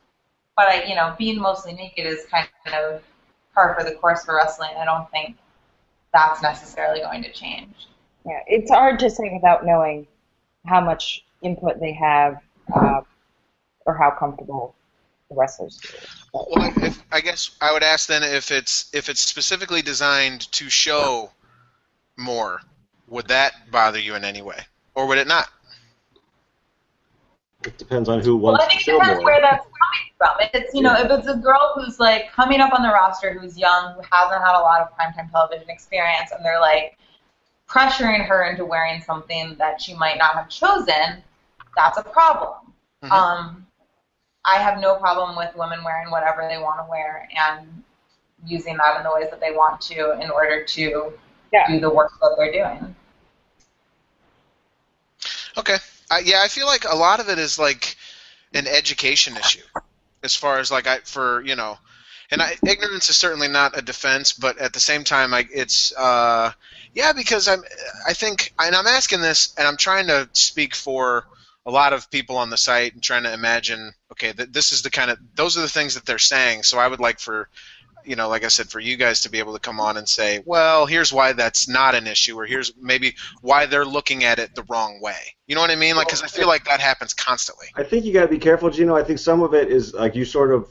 [SPEAKER 3] but I, you know, being mostly naked is kind of par for the course for wrestling. I don't think that's necessarily going to change.
[SPEAKER 5] Yeah, it's hard to say without knowing how much input they have uh, or how comfortable the wrestlers do.
[SPEAKER 2] Well, if, I guess I would ask then if it's if it's specifically designed to show more would that bother you in any way, or would it not?
[SPEAKER 1] It depends on who wants
[SPEAKER 3] well, I think
[SPEAKER 1] to show
[SPEAKER 3] it depends
[SPEAKER 1] more.
[SPEAKER 3] where that's coming from. If it's you know, if it's a girl who's like coming up on the roster who's young, who hasn't had a lot of primetime television experience, and they're like pressuring her into wearing something that she might not have chosen, that's a problem.
[SPEAKER 2] Mhm.
[SPEAKER 3] Um, I have no problem with women wearing whatever they want to wear and using that in the ways that they want to in order to
[SPEAKER 5] Yeah.
[SPEAKER 3] do the work that they're doing.
[SPEAKER 2] Okay. I, yeah, I feel like a lot of it is like an education issue, as far as like I for you know, and I, ignorance is certainly not a defense, but at the same time, I, it's uh, yeah because I'm I think and I'm asking this and I'm trying to speak for a lot of people on the site and trying to imagine okay th- this is the kind of those are the things that they're saying so i would like for you know like i said for you guys to be able to come on and say well here's why that's not an issue or here's maybe why they're looking at it the wrong way you know what i mean like because i feel like that happens constantly
[SPEAKER 1] I think you got to be careful, Geno. I think some of it is like you sort of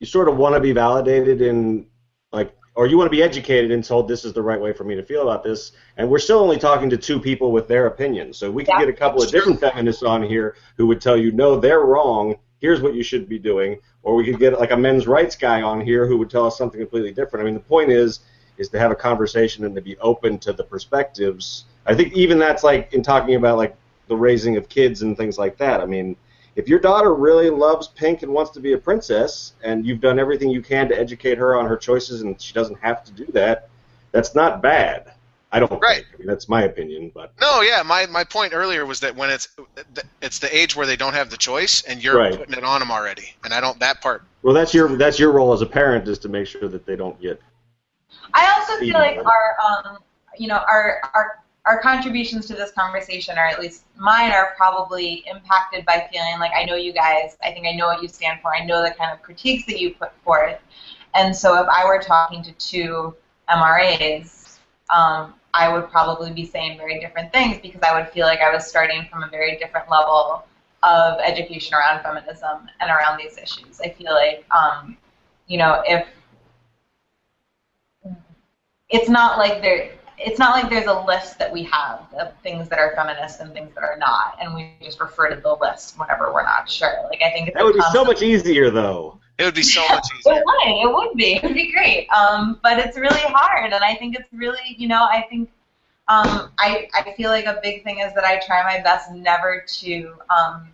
[SPEAKER 1] you sort of want to be validated in like or you want to be educated and told this is the right way for me to feel about this. And we're still only talking to two people with their opinions. So we could
[SPEAKER 3] Yeah,
[SPEAKER 1] get a couple of different feminists on here who would tell you, no, they're wrong. Here's what you should be doing. Or we could get like a men's rights guy on here who would tell us something completely different. I mean, the point is is to have a conversation and to be open to the perspectives. I think even that's like in talking about like the raising of kids and things like that. I mean, if your daughter really loves pink and wants to be a princess and you've done everything you can to educate her on her choices and she doesn't have to do that, that's not bad. I don't
[SPEAKER 2] Right.
[SPEAKER 1] think. I mean, that's my opinion, but
[SPEAKER 2] no yeah my, my point earlier was that when it's it's the age where they don't have the choice and you're
[SPEAKER 1] Right.
[SPEAKER 2] putting it on them already and i don't that part
[SPEAKER 1] well, that's your that's your role as a parent is to make sure that they don't get
[SPEAKER 3] I also feel like
[SPEAKER 1] Feedback.
[SPEAKER 3] our, um, you know, our our our contributions to this conversation, or at least mine, are probably impacted by feeling like I know you guys. I think I know what you stand for. I know the kind of critiques that you put forth. And so, if I were talking to two MRAs, um, I would probably be saying very different things because I would feel like I was starting from a very different level of education around feminism and around these issues. I feel like, um, you know, if it's not like there it's not like there's a list that we have of things that are feminist and things that are not, and we just refer to the list whenever we're not sure. Like I think it's
[SPEAKER 1] That would be so much easier though.
[SPEAKER 2] It would be so much easier
[SPEAKER 3] It would. It would be. It would be great. Um, but it's really hard, and I think it's really, you know, I think um, I I feel like a big thing is that I try my best never to um,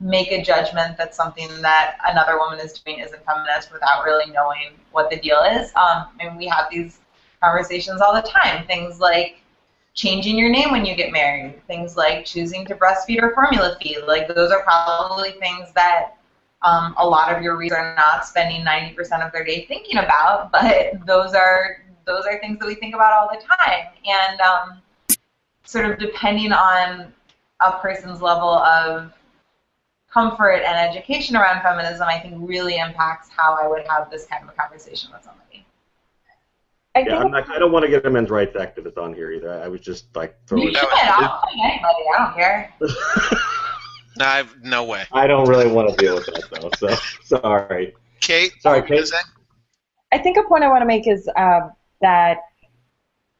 [SPEAKER 3] make a judgment that something that another woman is doing isn't feminist without really knowing what the deal is. Um, and we have these conversations all the time. Things like changing your name when you get married. Things like choosing to breastfeed or formula feed. Like those are probably things that um, a lot of your readers are not spending 90% of their day thinking about, but those are those are things that we think about all the time. And um, sort of depending on a person's level of comfort and education around feminism, I think really impacts how I would have this kind of a conversation with somebody.
[SPEAKER 5] I
[SPEAKER 1] Yeah, I'm not, I don't want to get a men's rights activist on here either. I was just like
[SPEAKER 3] You
[SPEAKER 1] throwing.
[SPEAKER 3] should.
[SPEAKER 2] that was-
[SPEAKER 3] I'll find anybody. I don't care.
[SPEAKER 2] no, I've, no way
[SPEAKER 1] I don't really want to deal with that though. So sorry.
[SPEAKER 2] kate
[SPEAKER 1] Sorry,
[SPEAKER 2] what were you
[SPEAKER 1] Kate.
[SPEAKER 5] I think a point I want to make is um, that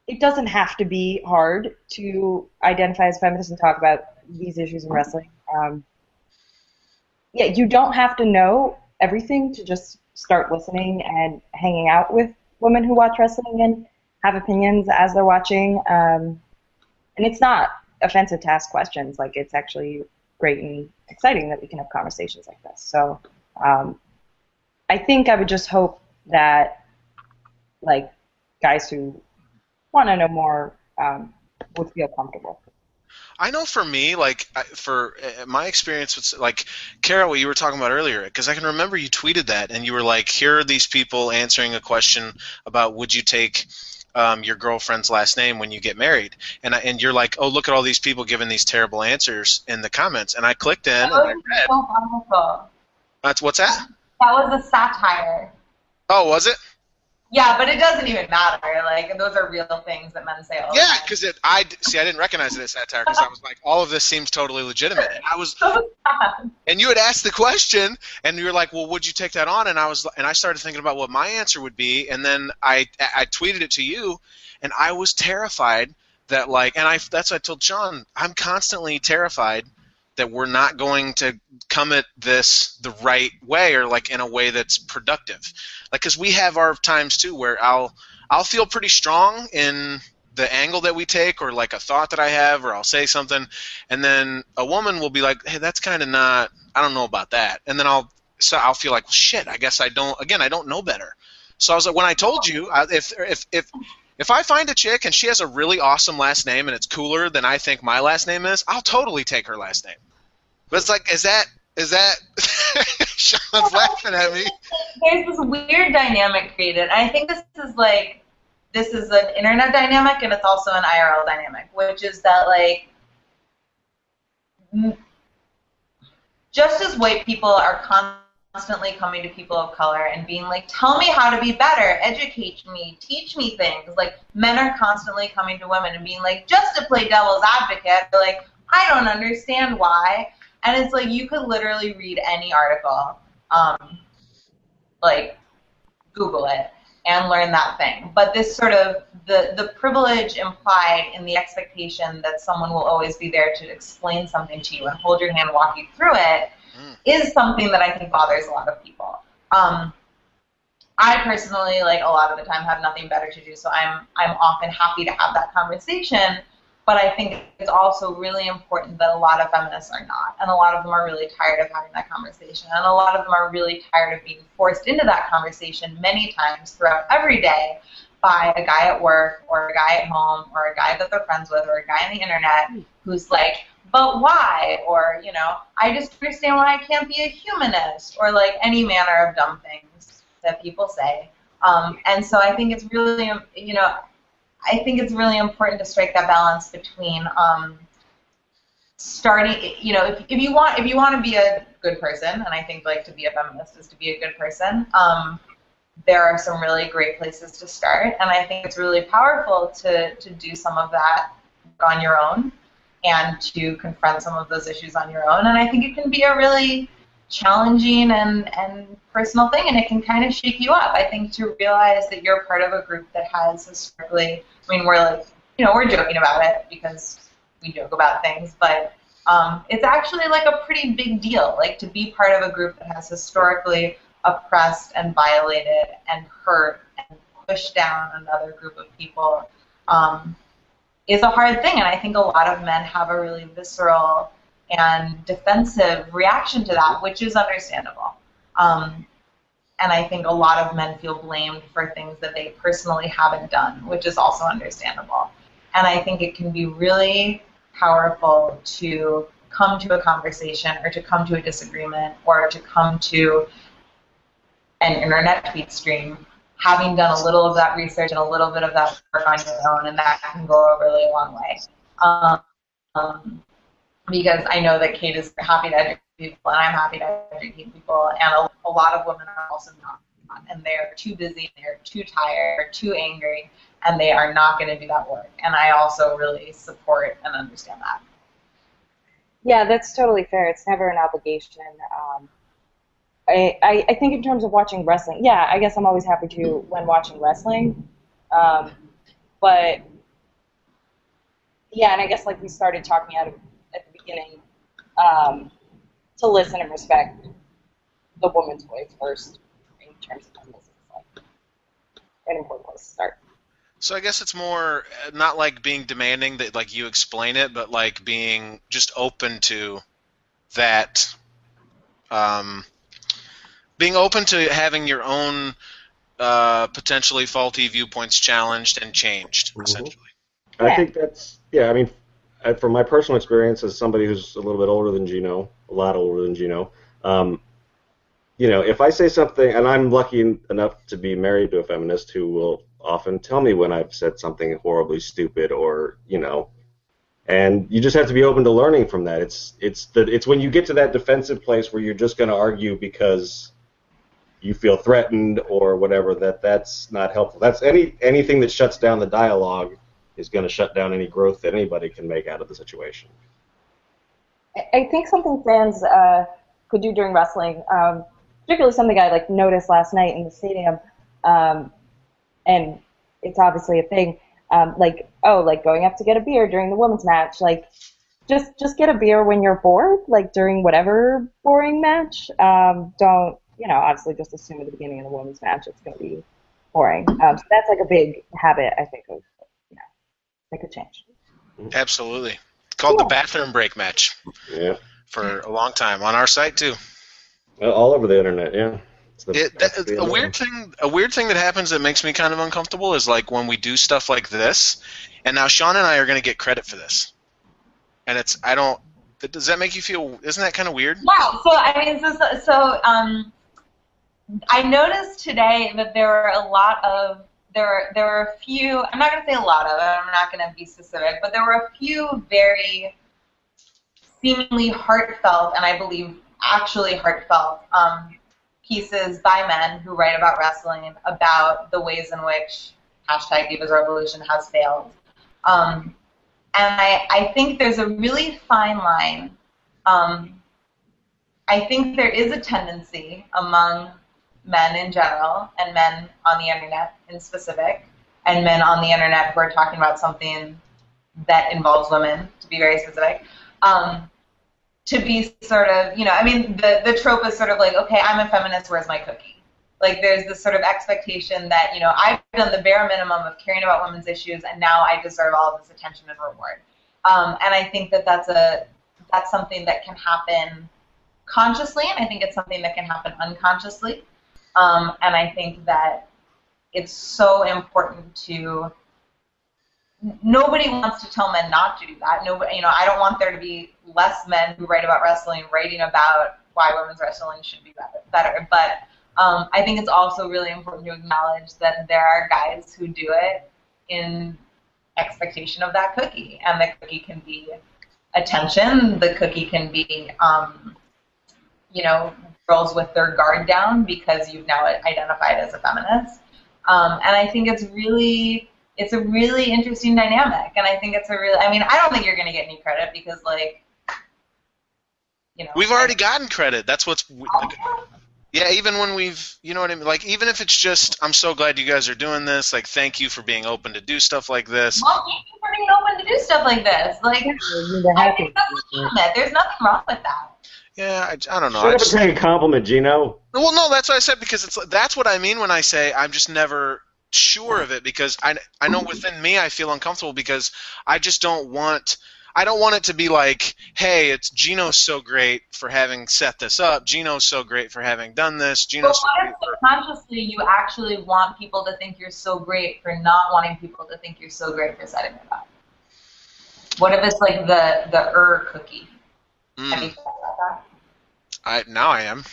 [SPEAKER 5] it doesn't have to be hard to identify as feminist and talk about these issues in wrestling. Um, yeah, you don't have to know everything to just start listening and hanging out with women who watch wrestling and have opinions as they're watching. Um, and it's not offensive to ask questions. Like it's actually great and exciting that we can have conversations like this. So um, I think I would just hope that like guys who want to know more um, would feel comfortable.
[SPEAKER 2] I know for me, like for uh, my experience with like Carol, what you were talking about earlier, because I can remember you tweeted that, and you were like, "Here are these people answering a question about would you take um, your girlfriend's last name when you get married?" And I, and you're like, "Oh, look at all these people giving these terrible answers in the comments." And I clicked in
[SPEAKER 3] That
[SPEAKER 2] and I read.
[SPEAKER 3] so wonderful.
[SPEAKER 2] That's what's that?
[SPEAKER 3] That was a satire.
[SPEAKER 2] Oh, was it?
[SPEAKER 3] Yeah, but it doesn't even matter. Like those are real things that men say all
[SPEAKER 2] Yeah, because it. I see. I didn't recognize it as satire because I was like, all of this seems totally legitimate. And I was oh,
[SPEAKER 3] So sad.
[SPEAKER 2] and you had asked the question and you were like well would you take that on and i was and i started thinking about what my answer would be and then i i tweeted it to you and i was terrified that like and i that's what i told sean i'm constantly terrified that we're not going to come at this the right way or like in a way that's productive like because we have our times too where i'll i'll feel pretty strong in the angle that we take or like a thought that i have or i'll say something and then a woman will be like, "Hey, that's kind of not. I don't know about that." And then I'll so I'll feel like, "Shit, I guess I don't." Again, I don't know better. So I was like, when I told you, if if if if I find a chick and she has a really awesome last name and it's cooler than I think my last name is, I'll totally take her last name. But it's like, is that Is that Sean's laughing at me?
[SPEAKER 3] There's this weird dynamic created. I think this is like this is an internet dynamic and it's also an IRL dynamic, which is that like just as white people are constantly coming to people of color and being like, tell me how to be better, educate me, teach me things. Like men are constantly coming to women and being like, just to play devil's advocate, they're like, I don't understand why. And it's like you could literally read any article, um, like Google it and learn that thing. But this sort of the the privilege implied in the expectation that someone will always be there to explain something to you and hold your hand, walk you through it,
[SPEAKER 2] Mm.
[SPEAKER 3] is something that I think bothers a lot of people. Um, I personally, like a lot of the time, have nothing better to do, so I'm I'm often happy to have that conversation. But I think it's also really important that a lot of feminists are not, and a lot of them are really tired of having that conversation, and a lot of them are really tired of being forced into that conversation many times throughout every day by a guy at work or a guy at home or a guy that they're friends with or a guy on the internet who's like, but why? Or, you know, I just understand why I can't be a humanist or like any manner of dumb things that people say. Um, and so I think it's really, you know, I think it's really important to strike that balance between um, starting, you know, if, if you want if you want to be a good person, and I think like to be a feminist is to be a good person. Um, there are some really great places to start, and I think it's really powerful to to do some of that on your own and to confront some of those issues on your own. And I think it can be a really challenging and, and personal thing, and it can kind of shake you up. I think to realize that you're part of a group that has historically, I mean, we're like, you know, we're joking about it because we joke about things, but um, it's actually like a pretty big deal, like to be part of a group that has historically oppressed and violated and hurt and pushed down another group of people. Um, is a hard thing, and I think a lot of men have a really visceral and defensive reaction to that, which is understandable. Um, and I think a lot of men feel blamed for things that they personally haven't done, which is also understandable. And I think it can be really powerful to come to a conversation or to come to a disagreement or to come to an internet tweet stream having done a little of that research and a little bit of that work on your own, and that can go a really long way. Um, um, because I know that Kate is happy to educate people, and I'm happy to educate people, and a, a lot of women are also not, and they're too busy, they're too tired, too angry, and they are not going to do that work. And I also really support and understand that.
[SPEAKER 5] Yeah, that's totally fair. It's never an obligation. Um, I, I, think in terms of watching wrestling, yeah, I guess I'm always happy to when watching wrestling. Um, but yeah, and I guess like we started talking at, at the beginning, um, to listen and respect the woman's voice first in terms of feminism. is, like an important place to start.
[SPEAKER 2] So I guess it's more uh, not like being demanding that like you explain it, but like being just open to that. Um, being open to having your own uh, potentially faulty viewpoints challenged and changed,
[SPEAKER 1] Mhm.
[SPEAKER 2] essentially.
[SPEAKER 1] I
[SPEAKER 5] Yeah.
[SPEAKER 1] think that's yeah. I mean, I- from my personal experience as somebody who's a little bit older than Geno, a lot older than Geno, um, you know, if I say something, and I'm lucky enough to be married to a feminist who will often tell me when I've said something horribly stupid or you know, and you just have to be open to learning from that. It's it's the it's when you get to that defensive place where you're just going to argue because you feel threatened or whatever that that's not helpful. That's any anything that shuts down the dialogue is going to shut down any growth that anybody can make out of the situation.
[SPEAKER 5] I- think something fans uh, could do during wrestling, um, particularly something I like noticed last night in the stadium, um, and it's obviously a thing. Um, like oh, like going up to get a beer during the women's match, like just just get a beer when you're bored, like during whatever boring match. Um, don't you know? Obviously, just assume at the beginning of the women's match it's going to be boring. Um, so that's like a big habit I think of you know that could change.
[SPEAKER 2] Absolutely. It's called the bathroom break match
[SPEAKER 1] Yeah,
[SPEAKER 2] for a long time on our site too.
[SPEAKER 1] All over the internet. Yeah, the,
[SPEAKER 2] It, that, a
[SPEAKER 1] other
[SPEAKER 2] weird thing, a weird thing that happens that makes me kind of uncomfortable is like when we do stuff like this, and now Sean and I are going to get credit for this, and it's I don't. Does that make you feel? Isn't that kind of weird?
[SPEAKER 3] Yeah. So I mean, so so, so um, I noticed today that there were a lot of there there were a few. I'm not going to say a lot of. I'm not going to be specific, but there were a few very seemingly heartfelt, and I believe actually heartfelt um, pieces by men who write about wrestling about the ways in which hashtag Divas Revolution has failed. Um, and I, I think there's a really fine line. Um, I think there is a tendency among men in general and men on the internet in specific, and men on the internet who are talking about something that involves women, to be very specific, um, to be sort of, you know, I mean, the, the trope is sort of like, okay, I'm a feminist, where's my cookie? Like, there's this sort of expectation that, you know, I've done the bare minimum of caring about women's issues, and now I deserve all this attention and reward. Um, and I think that that's a that's something that can happen consciously, and I think it's something that can happen unconsciously. Um, and I think that it's so important to nobody wants to tell men not to do that. Nobody, you know, I don't want there to be less men who write about wrestling writing about why women's wrestling should be better. But um, I think it's also really important to acknowledge that there are guys who do it in expectation of that cookie, and the cookie can be attention. The cookie can be, um, you know, girls with their guard down because you've now identified as a feminist. Um, and I think it's really it's a really interesting dynamic, and I think it's a really. I mean, I don't think you're going to get any credit because, like, you know,
[SPEAKER 2] we've already gotten credit. That's what's. Like, yeah, even when we've, you know what I mean. Like, even if it's just, I'm so glad you guys are doing this. Like, thank you for being open to do stuff like this.
[SPEAKER 3] Well, thank you for being open to do stuff like this. Like, I think that's legitimate. There's nothing wrong with that.
[SPEAKER 2] Yeah, I, I don't know.
[SPEAKER 1] Shut
[SPEAKER 2] I
[SPEAKER 1] up
[SPEAKER 2] just,
[SPEAKER 1] and take a compliment, Geno.
[SPEAKER 2] well, no, that's what I said because it's that's what I mean when I say I'm just never sure of it because I I know within me I feel uncomfortable because I just don't want I don't want it to be like, hey, it's Geno's so great for having set this up. Geno's so great for having done this.
[SPEAKER 3] But
[SPEAKER 2] Geno's so
[SPEAKER 3] what
[SPEAKER 2] great
[SPEAKER 3] if
[SPEAKER 2] for
[SPEAKER 3] subconsciously you actually want people to think you're so great for not wanting people to think you're so great for setting it up? What if it's like the the er cookie? Have you
[SPEAKER 2] Mm,
[SPEAKER 3] thought about that?
[SPEAKER 2] I now I am.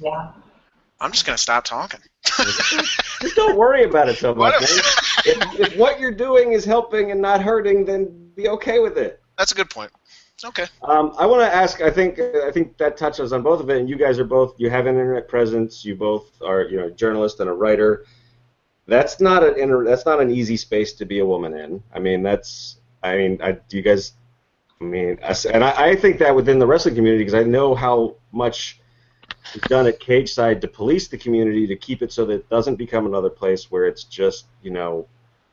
[SPEAKER 3] Yeah.
[SPEAKER 2] I'm just gonna stop talking.
[SPEAKER 1] Just don't worry about it so much.
[SPEAKER 2] What if-
[SPEAKER 1] if, if what you're doing is helping and not hurting, then be okay with it.
[SPEAKER 2] That's a good point. Okay.
[SPEAKER 1] Um, I want to ask. I think I think that touches on both of it. And you guys are both. You have an internet presence. You both are you know a journalist and a writer. That's not an inter, That's not an easy space to be a woman in. I mean, that's. I mean, I, do you guys? I mean, and I, I think that within the wrestling community because I know how much is done at Cageside to police the community to keep it so that it doesn't become another place where it's just you know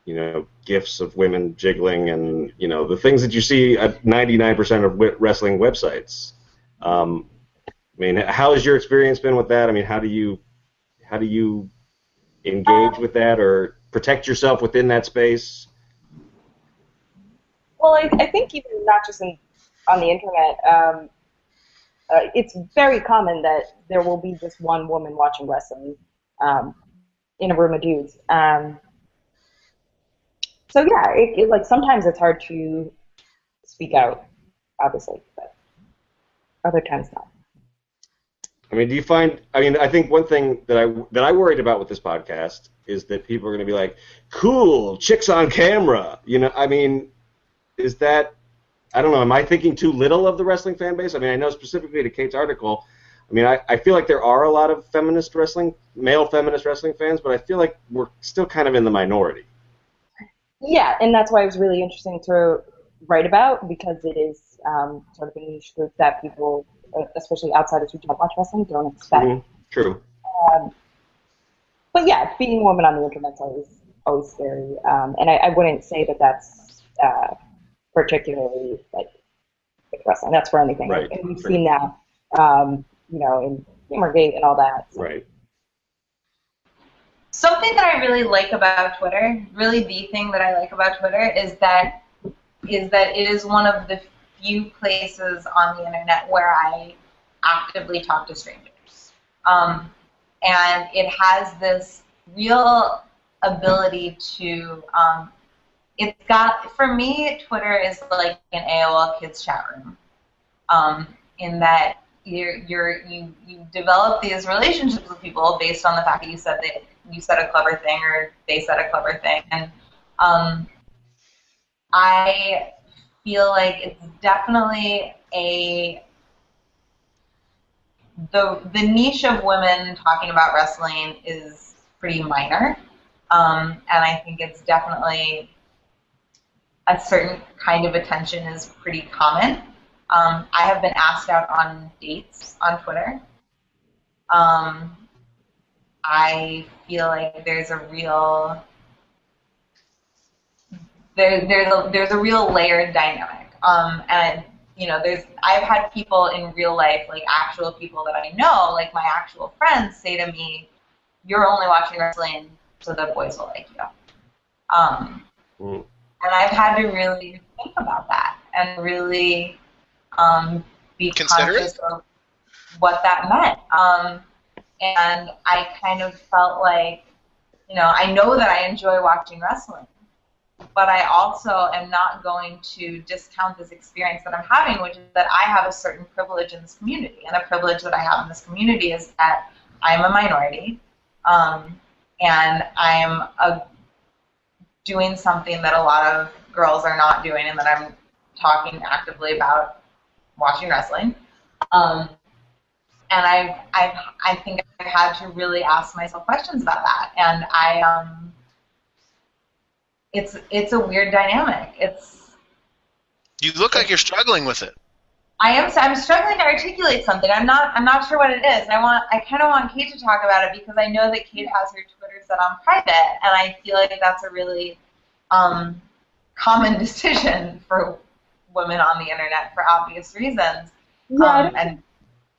[SPEAKER 1] you know gifs of women jiggling and you know the things that you see at 99% of wrestling websites. Um, i mean how has your experience been with that? I mean how do you how do you engage with that or protect yourself within that space
[SPEAKER 5] Well, I, I think even not just in, on the internet, um, uh, it's very common that there will be just one woman watching wrestling um, in a room of dudes. Um, so yeah, it, it, like sometimes it's hard to speak out, obviously, but other times not.
[SPEAKER 1] I mean, do you find? I mean, I think one thing that I that I worried about with this podcast is that people are going to be like, "Cool, chicks on camera." You know, I mean, is that? I don't know. Am I thinking too little of the wrestling fan base? I mean, I know specifically to Kate's article. I mean, I, I feel like there are a lot of feminist wrestling, male feminist wrestling fans, but I feel like we're still kind of in the minority.
[SPEAKER 5] Yeah, and that's why it was really interesting to write about because it is um, sort of a niche group that people, especially outsiders who don't watch wrestling, don't expect.
[SPEAKER 1] Mhm. True.
[SPEAKER 5] Um, but yeah, being a woman on the internet's always always scary, um, and I, I wouldn't say that that's uh, particularly like with wrestling. That's for anything,
[SPEAKER 1] Right.
[SPEAKER 5] and we've seen that, um, you know, in Gamergate and all that. So,
[SPEAKER 1] Right.
[SPEAKER 3] Something that I really like about Twitter, really the thing that I like about Twitter is that is that it is one of the few places on the internet where I actively talk to strangers. Um, and it has this real ability to um, it's got for me Twitter is like an AOL kids chat room. um, in that you're, you're you you develop these relationships with people based on the fact that you said that you said a clever thing or they said a clever thing, and um, I feel like it's definitely a the the niche of women talking about wrestling is pretty minor, um, and I think it's definitely a certain kind of attention is pretty common. Um, I have been asked out on dates on Twitter. Um, I feel like there's a real there, there's a there's a real layered dynamic. Um, and you know, there's I've had people in real life, like actual people that I know, like my actual friends, say to me, "You're only watching wrestling so the boys will like you." Um, mm. And I've had to really think about that and really um, be
[SPEAKER 2] Consider
[SPEAKER 3] conscious it? of what that meant. Um, and I kind of felt like, you know, I know that I enjoy watching wrestling, but I also am not going to discount this experience that I'm having, which is that I have a certain privilege in this community. And the privilege that I have in this community is that I'm a minority, um, and I'm a, doing something that a lot of girls are not doing, and that I'm talking actively about watching wrestling. Um, and I've, I've, I think I've had to really ask myself questions about that. And I, um, it's it's a weird dynamic. It's
[SPEAKER 2] you look like you're struggling with it.
[SPEAKER 3] I am. I'm struggling to articulate something. I'm not. I'm not sure what it is. And I want. I kind of want Kate to talk about it because I know that Kate has her Set on private, and I feel like that's a really um, common decision for women on the internet for obvious reasons. Yeah, um, and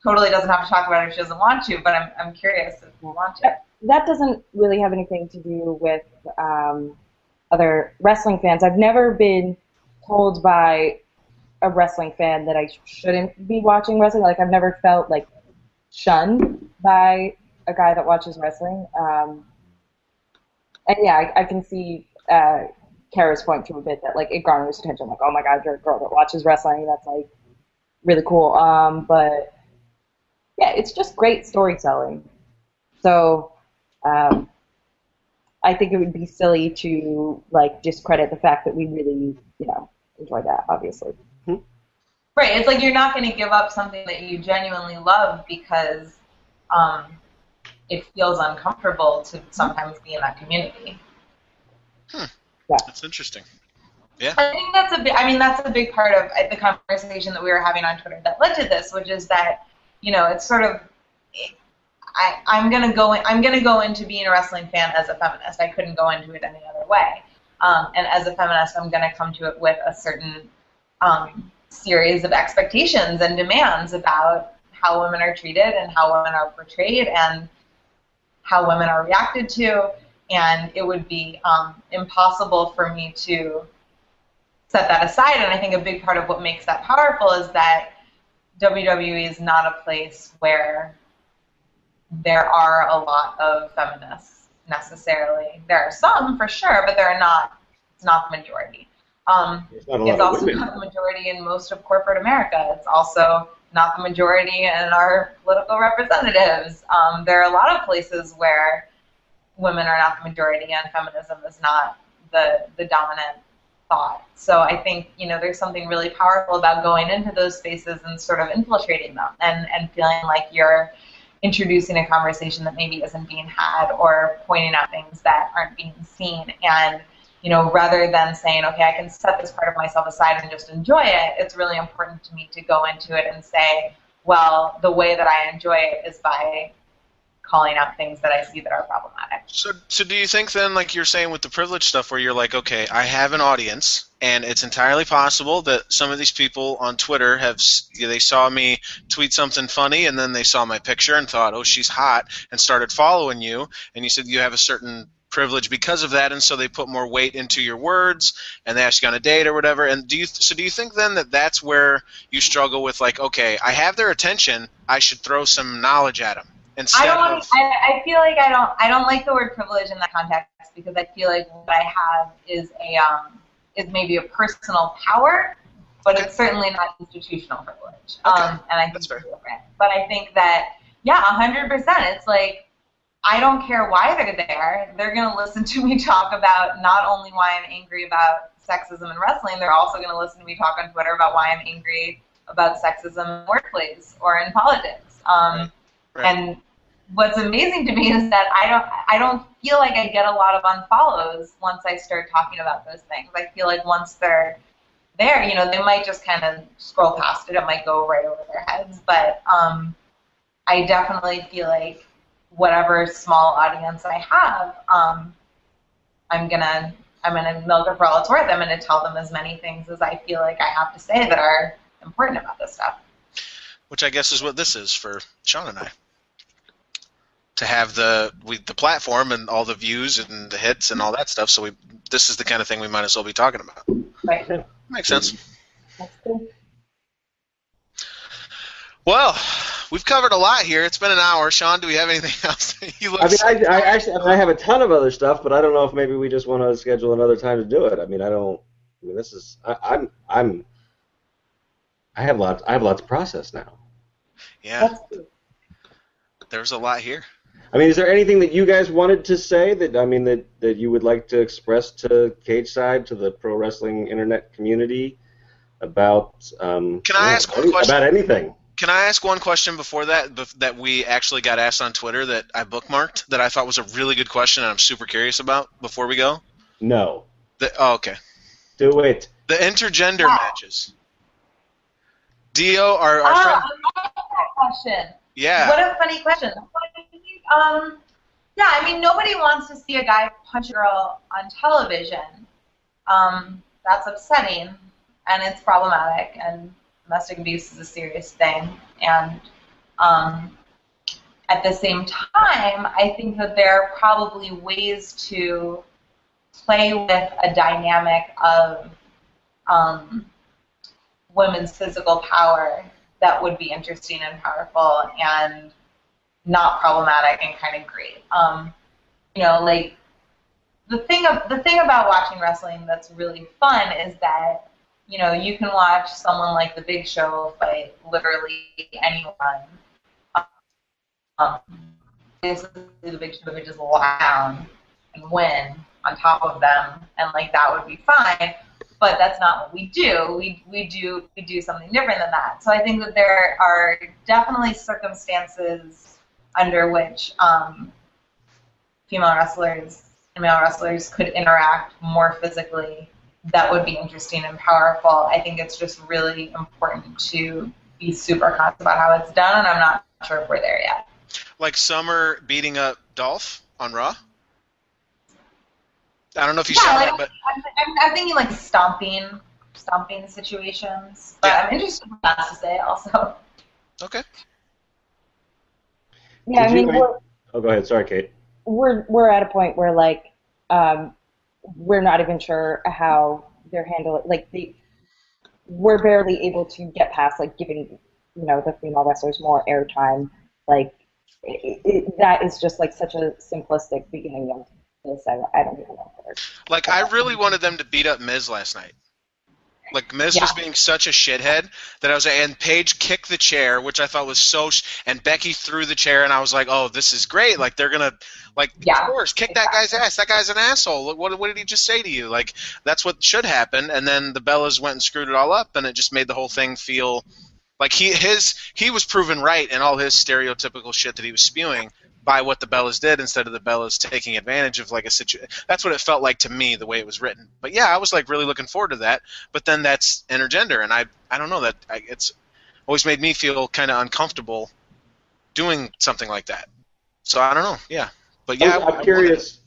[SPEAKER 3] totally doesn't have to talk about it if she doesn't want to. But I'm. I'm curious if you want to.
[SPEAKER 5] That doesn't really have anything to do with. Um, other wrestling fans. I've never been told by a wrestling fan that I shouldn't be watching wrestling. Like I've never felt like shunned by a guy that watches wrestling. Um, and yeah, I, I can see uh, Kara's point to a bit that like it garners attention. Like, oh my God, you're a girl that watches wrestling. That's like really cool. Um, but yeah, it's just great storytelling. So um, I think it would be silly to like discredit the fact that we really, you know, enjoy that. Obviously.
[SPEAKER 3] Hmm. Right. It's like you're not going to give up something that you genuinely love because um, it feels uncomfortable to sometimes be in that community.
[SPEAKER 2] Hmm. Yeah. That's interesting. Yeah.
[SPEAKER 3] I think that's a big. I mean, that's a big part of the conversation that we were having on Twitter that led to this, which is that you know it's sort of I, I'm gonna go in, I'm gonna go into being a wrestling fan as a feminist. I couldn't go into it any other way. Um, and as a feminist, I'm gonna come to it with a certain um, series of expectations and demands about how women are treated and how women are portrayed and how women are reacted to. And it would be um, impossible for me to set that aside. And I think a big part of what makes that powerful is that WWE is not a place where there are a lot of feminists necessarily. There are some for sure, but they're not. It's not the majority. Um, it's also women. not the majority in most of corporate America. It's also not the majority in our political representatives. Um, there are a lot of places where women are not the majority and feminism is not the the dominant thought. So I think you know there's something really powerful about going into those spaces and sort of infiltrating them and and feeling like you're introducing a conversation that maybe isn't being had or pointing out things that aren't being seen and you know rather than saying okay i can set this part of myself aside and just enjoy it it's really important to me to go into it and say well the way that i enjoy it is by calling out things that I see that are problematic.
[SPEAKER 2] So, so do you think then, like you're saying with the privilege stuff, where you're like, okay, I have an audience, and it's entirely possible that some of these people on Twitter have they saw me tweet something funny, and then they saw my picture and thought, oh, she's hot, and started following you, and you said you have a certain privilege because of that, and so they put more weight into your words, and they ask you on a date or whatever. And do you so do you think then that that's where you struggle with like, okay, I have their attention, I should throw some knowledge at them
[SPEAKER 3] Instead I don't. Of, I, I feel like I don't. I don't like the word privilege in that context because I feel like what I have is a um, is maybe a personal power but
[SPEAKER 2] Okay.
[SPEAKER 3] it's certainly not institutional privilege.
[SPEAKER 2] Okay.
[SPEAKER 3] Um, and I think
[SPEAKER 2] That's
[SPEAKER 3] it's
[SPEAKER 2] fair.
[SPEAKER 3] different. But I think that yeah, hundred percent. It's like I don't care why they're there. They're gonna listen to me talk about not only why I'm angry about sexism in wrestling, they're also gonna listen to me talk on Twitter about why I'm angry about sexism in the workplace or in politics. Um,
[SPEAKER 2] Right.
[SPEAKER 3] And what's amazing to me is that I don't I don't feel like I get a lot of unfollows once I start talking about those things. I feel like once they're there, you know, they might just kind of scroll past it. It might go right over their heads. But um, I definitely feel like whatever small audience I have, um, I'm gonna I'm gonna milk it for all it's worth. I'm gonna tell them as many things as I feel like I have to say that are important about this stuff.
[SPEAKER 2] which I guess is what this is for Sean and I. To have the we the platform and all the views and the hits and all that stuff, so we this is the kind of thing we might as well be talking about.
[SPEAKER 3] Right.
[SPEAKER 2] Makes sense.
[SPEAKER 5] That's cool.
[SPEAKER 2] Well, we've covered a lot here. It's been an hour. Sean, do we have anything else? you look
[SPEAKER 1] I mean, I, I actually, I, mean, I have a ton of other stuff, but I don't know if maybe we just want to schedule another time to do it. I mean, I don't. I mean, this is. I, I'm. I'm. I have lots. I have lots of process now.
[SPEAKER 2] yeah, there's a lot here.
[SPEAKER 1] I mean, is there anything that you guys wanted to say that I mean that that you would like to express to Cageside to the pro wrestling internet community about? Um,
[SPEAKER 2] Can I ask one question?
[SPEAKER 1] about anything?
[SPEAKER 2] Can I ask one question before that that we actually got asked on Twitter that I bookmarked that I thought was a really good question and I'm super curious about before we go?
[SPEAKER 1] No.
[SPEAKER 2] The, oh, okay.
[SPEAKER 1] Do it.
[SPEAKER 2] The intergender
[SPEAKER 3] Wow.
[SPEAKER 2] matches. Dio, our, our
[SPEAKER 3] Ah,
[SPEAKER 2] friend.
[SPEAKER 3] I like that question.
[SPEAKER 2] Yeah.
[SPEAKER 3] What a funny question. Um, yeah, I mean, nobody wants to see a guy punch a girl on television. Um, that's upsetting, and it's problematic, and domestic abuse is a serious thing. And um, at the same time, I think that there are probably ways to play with a dynamic of um, women's physical power that would be interesting and powerful and not problematic and kind of great. Um, you know, like the thing of the thing about watching wrestling that's really fun is that you know you can watch someone like The Big Show fight literally anyone. Um, basically, The Big Show could just lie down and win on top of them, and like that would be fine but that's not what we do. We, we do we do something different than that. So I think that there are definitely circumstances under which um, female wrestlers and male wrestlers could interact more physically that would be interesting and powerful. I think it's just really important to be super conscious about how it's done, and I'm not sure if we're there yet.
[SPEAKER 2] Like Summer beating up Dolph on Raw? I don't know if you
[SPEAKER 3] Yeah,
[SPEAKER 2] saw
[SPEAKER 3] like,
[SPEAKER 2] that, but
[SPEAKER 3] I'm, I'm, I'm thinking like stomping, stomping situations. But
[SPEAKER 2] Yeah.
[SPEAKER 3] I'm interested in what that to say also.
[SPEAKER 2] okay.
[SPEAKER 5] Yeah, I
[SPEAKER 1] Did you-
[SPEAKER 5] mean, we're,
[SPEAKER 1] Oh, go ahead. Sorry, Kate.
[SPEAKER 5] we're we're at a point where like um, we're not even sure how they're handling like the we're barely able to get past like giving you know the female wrestlers more airtime like it, it, that is just like such a simplistic beginning of this I, I don't even know.
[SPEAKER 2] Like I really wanted them to beat up Miz last night. Like Miz was being such a shithead that I was and Paige kicked the chair, which I thought was so sh- and Becky threw the chair and I was like, "Oh, this is great. Like they're going to like
[SPEAKER 3] Yeah,
[SPEAKER 2] of course, kick that guy's ass. That guy's an asshole. Look, What what did he just say to you? Like that's what should happen." And then the Bellas went and screwed it all up and it just made the whole thing feel like he his he was proven right in all his stereotypical shit that he was spewing by what the Bellas did instead of the Bellas taking advantage of like a situation. That's what it felt like to me the way it was written. But yeah, I was like really looking forward to that. But then that's intergender, and I I don't know that I, it's always made me feel kind of uncomfortable doing something like that. So I don't know. Yeah, but yeah, I- I
[SPEAKER 1] I'm
[SPEAKER 2] wanted-
[SPEAKER 1] curious.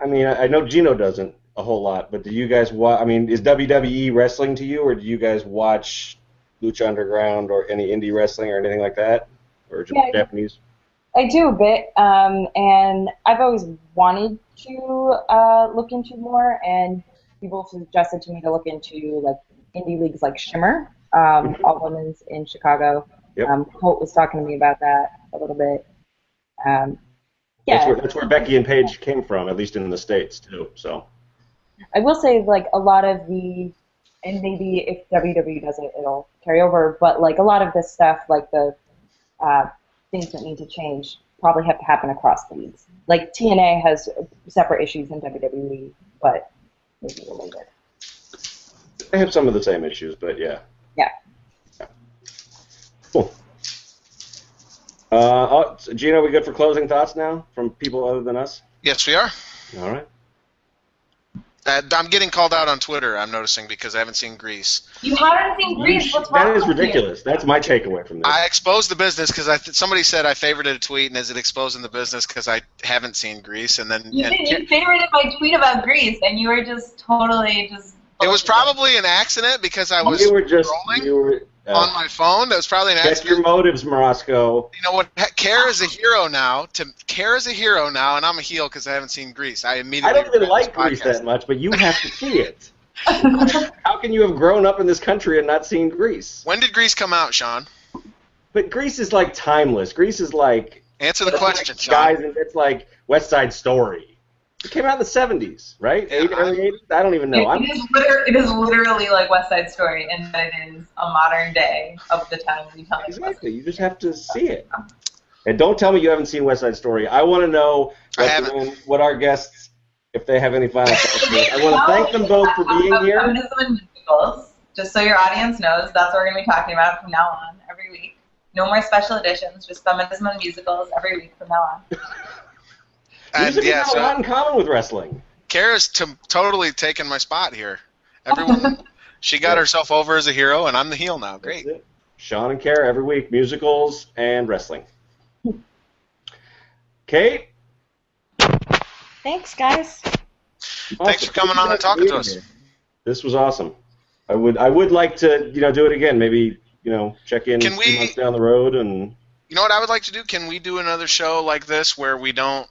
[SPEAKER 1] I mean, I know Geno doesn't a whole lot, but do you guys watch? I mean, is WWE wrestling to you, or do you guys watch Lucha Underground or any indie wrestling or anything like that, or
[SPEAKER 5] Yeah.
[SPEAKER 1] Japanese?
[SPEAKER 5] I do a bit, um, and I've always wanted to uh, look into more, and people suggested to me to look into like indie leagues like Shimmer, um, all women's in Chicago.
[SPEAKER 1] Yep.
[SPEAKER 5] Um, Holt was talking to me about that a little bit. Um,
[SPEAKER 1] That's
[SPEAKER 5] yeah,
[SPEAKER 1] where, that's where Becky and Paige came from, at least in the states too. So
[SPEAKER 5] I will say like a lot of the and maybe if WWE does it, it'll carry over. But like a lot of this stuff, like the uh, things that need to change, probably have to happen across the leagues. Like TNA has separate issues in WWE, but maybe related.
[SPEAKER 1] They have some of the same issues, but yeah.
[SPEAKER 5] Yeah.
[SPEAKER 1] Yeah. Cool. Uh, oh, so Geno, we good for closing thoughts now from people other than us?
[SPEAKER 2] Yes, we are.
[SPEAKER 1] All right.
[SPEAKER 2] Uh, I'm getting called out on Twitter. I'm noticing because I haven't seen Grease.
[SPEAKER 3] You haven't seen Grease. What's wrong
[SPEAKER 1] That is
[SPEAKER 3] with you?
[SPEAKER 1] ridiculous. That's my takeaway from this.
[SPEAKER 2] I exposed the business because I th- somebody said I favorited a tweet, and is it exposing the business because I haven't seen Grease? And then
[SPEAKER 3] You
[SPEAKER 2] and
[SPEAKER 3] did. You favorited my tweet about Grease, and you were just totally just.
[SPEAKER 2] it was probably an accident because I was
[SPEAKER 1] you were just
[SPEAKER 2] scrolling
[SPEAKER 1] you were uh,
[SPEAKER 2] on my phone. That was probably an
[SPEAKER 1] check
[SPEAKER 2] accident.
[SPEAKER 1] your motives, Morosco.
[SPEAKER 2] You know what? Kara is a hero now. To Kara is a hero now, and I'm a heel because I haven't seen Grease. I immediately.
[SPEAKER 1] I don't even like
[SPEAKER 2] Grease
[SPEAKER 1] that much, but you have to see it. How can you have grown up in this country and not seen Grease?
[SPEAKER 2] When did Grease come out, Sean?
[SPEAKER 1] But Grease is like timeless. Grease is like
[SPEAKER 2] Answer the question,
[SPEAKER 1] like
[SPEAKER 2] Sean.
[SPEAKER 1] guys, and it's like West Side Story. It came out in the '70s, right?
[SPEAKER 2] Yeah,
[SPEAKER 1] Eight, early '80s. I don't even know.
[SPEAKER 3] It, it, is liter- it is literally like West Side Story, and that it is a modern day of the time we tell
[SPEAKER 1] exactly. You just have to see it. And don't tell me you haven't seen West Side Story. I want to know what,
[SPEAKER 2] haven't.
[SPEAKER 1] what our guests, if they have any final thoughts. I want to thank them both for being here.
[SPEAKER 3] Feminism and musicals. Just so your audience knows, that's what we're going to be talking about from now on, every week. No more special editions, just feminism and musicals every week from now on.
[SPEAKER 2] And
[SPEAKER 1] Music
[SPEAKER 2] yeah,
[SPEAKER 1] has a lot in common with wrestling.
[SPEAKER 2] Kara's t- totally taken my spot here. Everyone, she got herself over as a hero, and I'm the heel now. Great.
[SPEAKER 1] That's it. Sean and Kara every week, musicals and wrestling. Kate,
[SPEAKER 5] Thanks, guys.
[SPEAKER 2] Thanks for coming on and talking to us.
[SPEAKER 1] This was awesome. I would I would like to you know do it again. Maybe you know check in
[SPEAKER 2] Can
[SPEAKER 1] a few
[SPEAKER 2] we-
[SPEAKER 1] months down the road and
[SPEAKER 2] You know what I would like to do? Can we do another show like this where we don't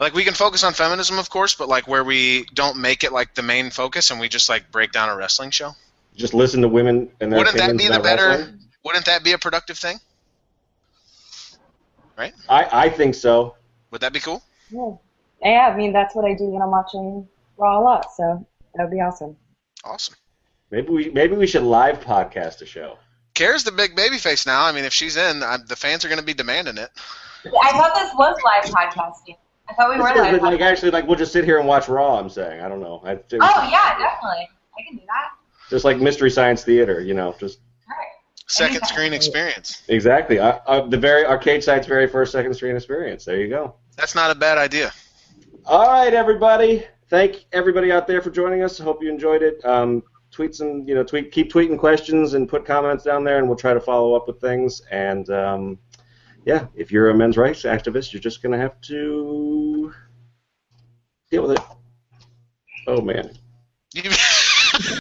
[SPEAKER 2] like we can focus on feminism, of course, but like where we don't make it like the main focus and we just like break down a wrestling show?
[SPEAKER 1] just listen to women and their
[SPEAKER 2] Wouldn't that be the better?
[SPEAKER 1] wrestling.
[SPEAKER 2] Wouldn't that be a productive thing?
[SPEAKER 1] right I I think so.
[SPEAKER 2] Would that be cool?
[SPEAKER 5] Yeah. yeah, I mean that's what I do when I'm watching Raw a lot, so that would be awesome.
[SPEAKER 2] Awesome.
[SPEAKER 1] Maybe we maybe we should live podcast a show.
[SPEAKER 2] Kara's the big baby face now. I mean, if she's in, I, the fans are going to be demanding it.
[SPEAKER 3] I thought this was live podcasting. I thought we were
[SPEAKER 1] This is, but, like actually like we'll just sit here and watch Raw. I'm saying I don't know. I
[SPEAKER 3] Oh, yeah, definitely. I can do that.
[SPEAKER 1] just like Mystery Science Theater, you know, just
[SPEAKER 3] All right.
[SPEAKER 2] Second
[SPEAKER 3] Anytime.
[SPEAKER 2] screen experience.
[SPEAKER 1] exactly. Uh, uh, the very arcade site's very first second screen experience. There you go.
[SPEAKER 2] That's not a bad idea.
[SPEAKER 1] All right, everybody. Thank everybody out there for joining us. Hope you enjoyed it. Um, tweet some, you know, tweet, keep tweeting questions and put comments down there, and we'll try to follow up with things. And um, yeah, if you're a men's rights activist, you're just gonna have to deal with it. Oh man.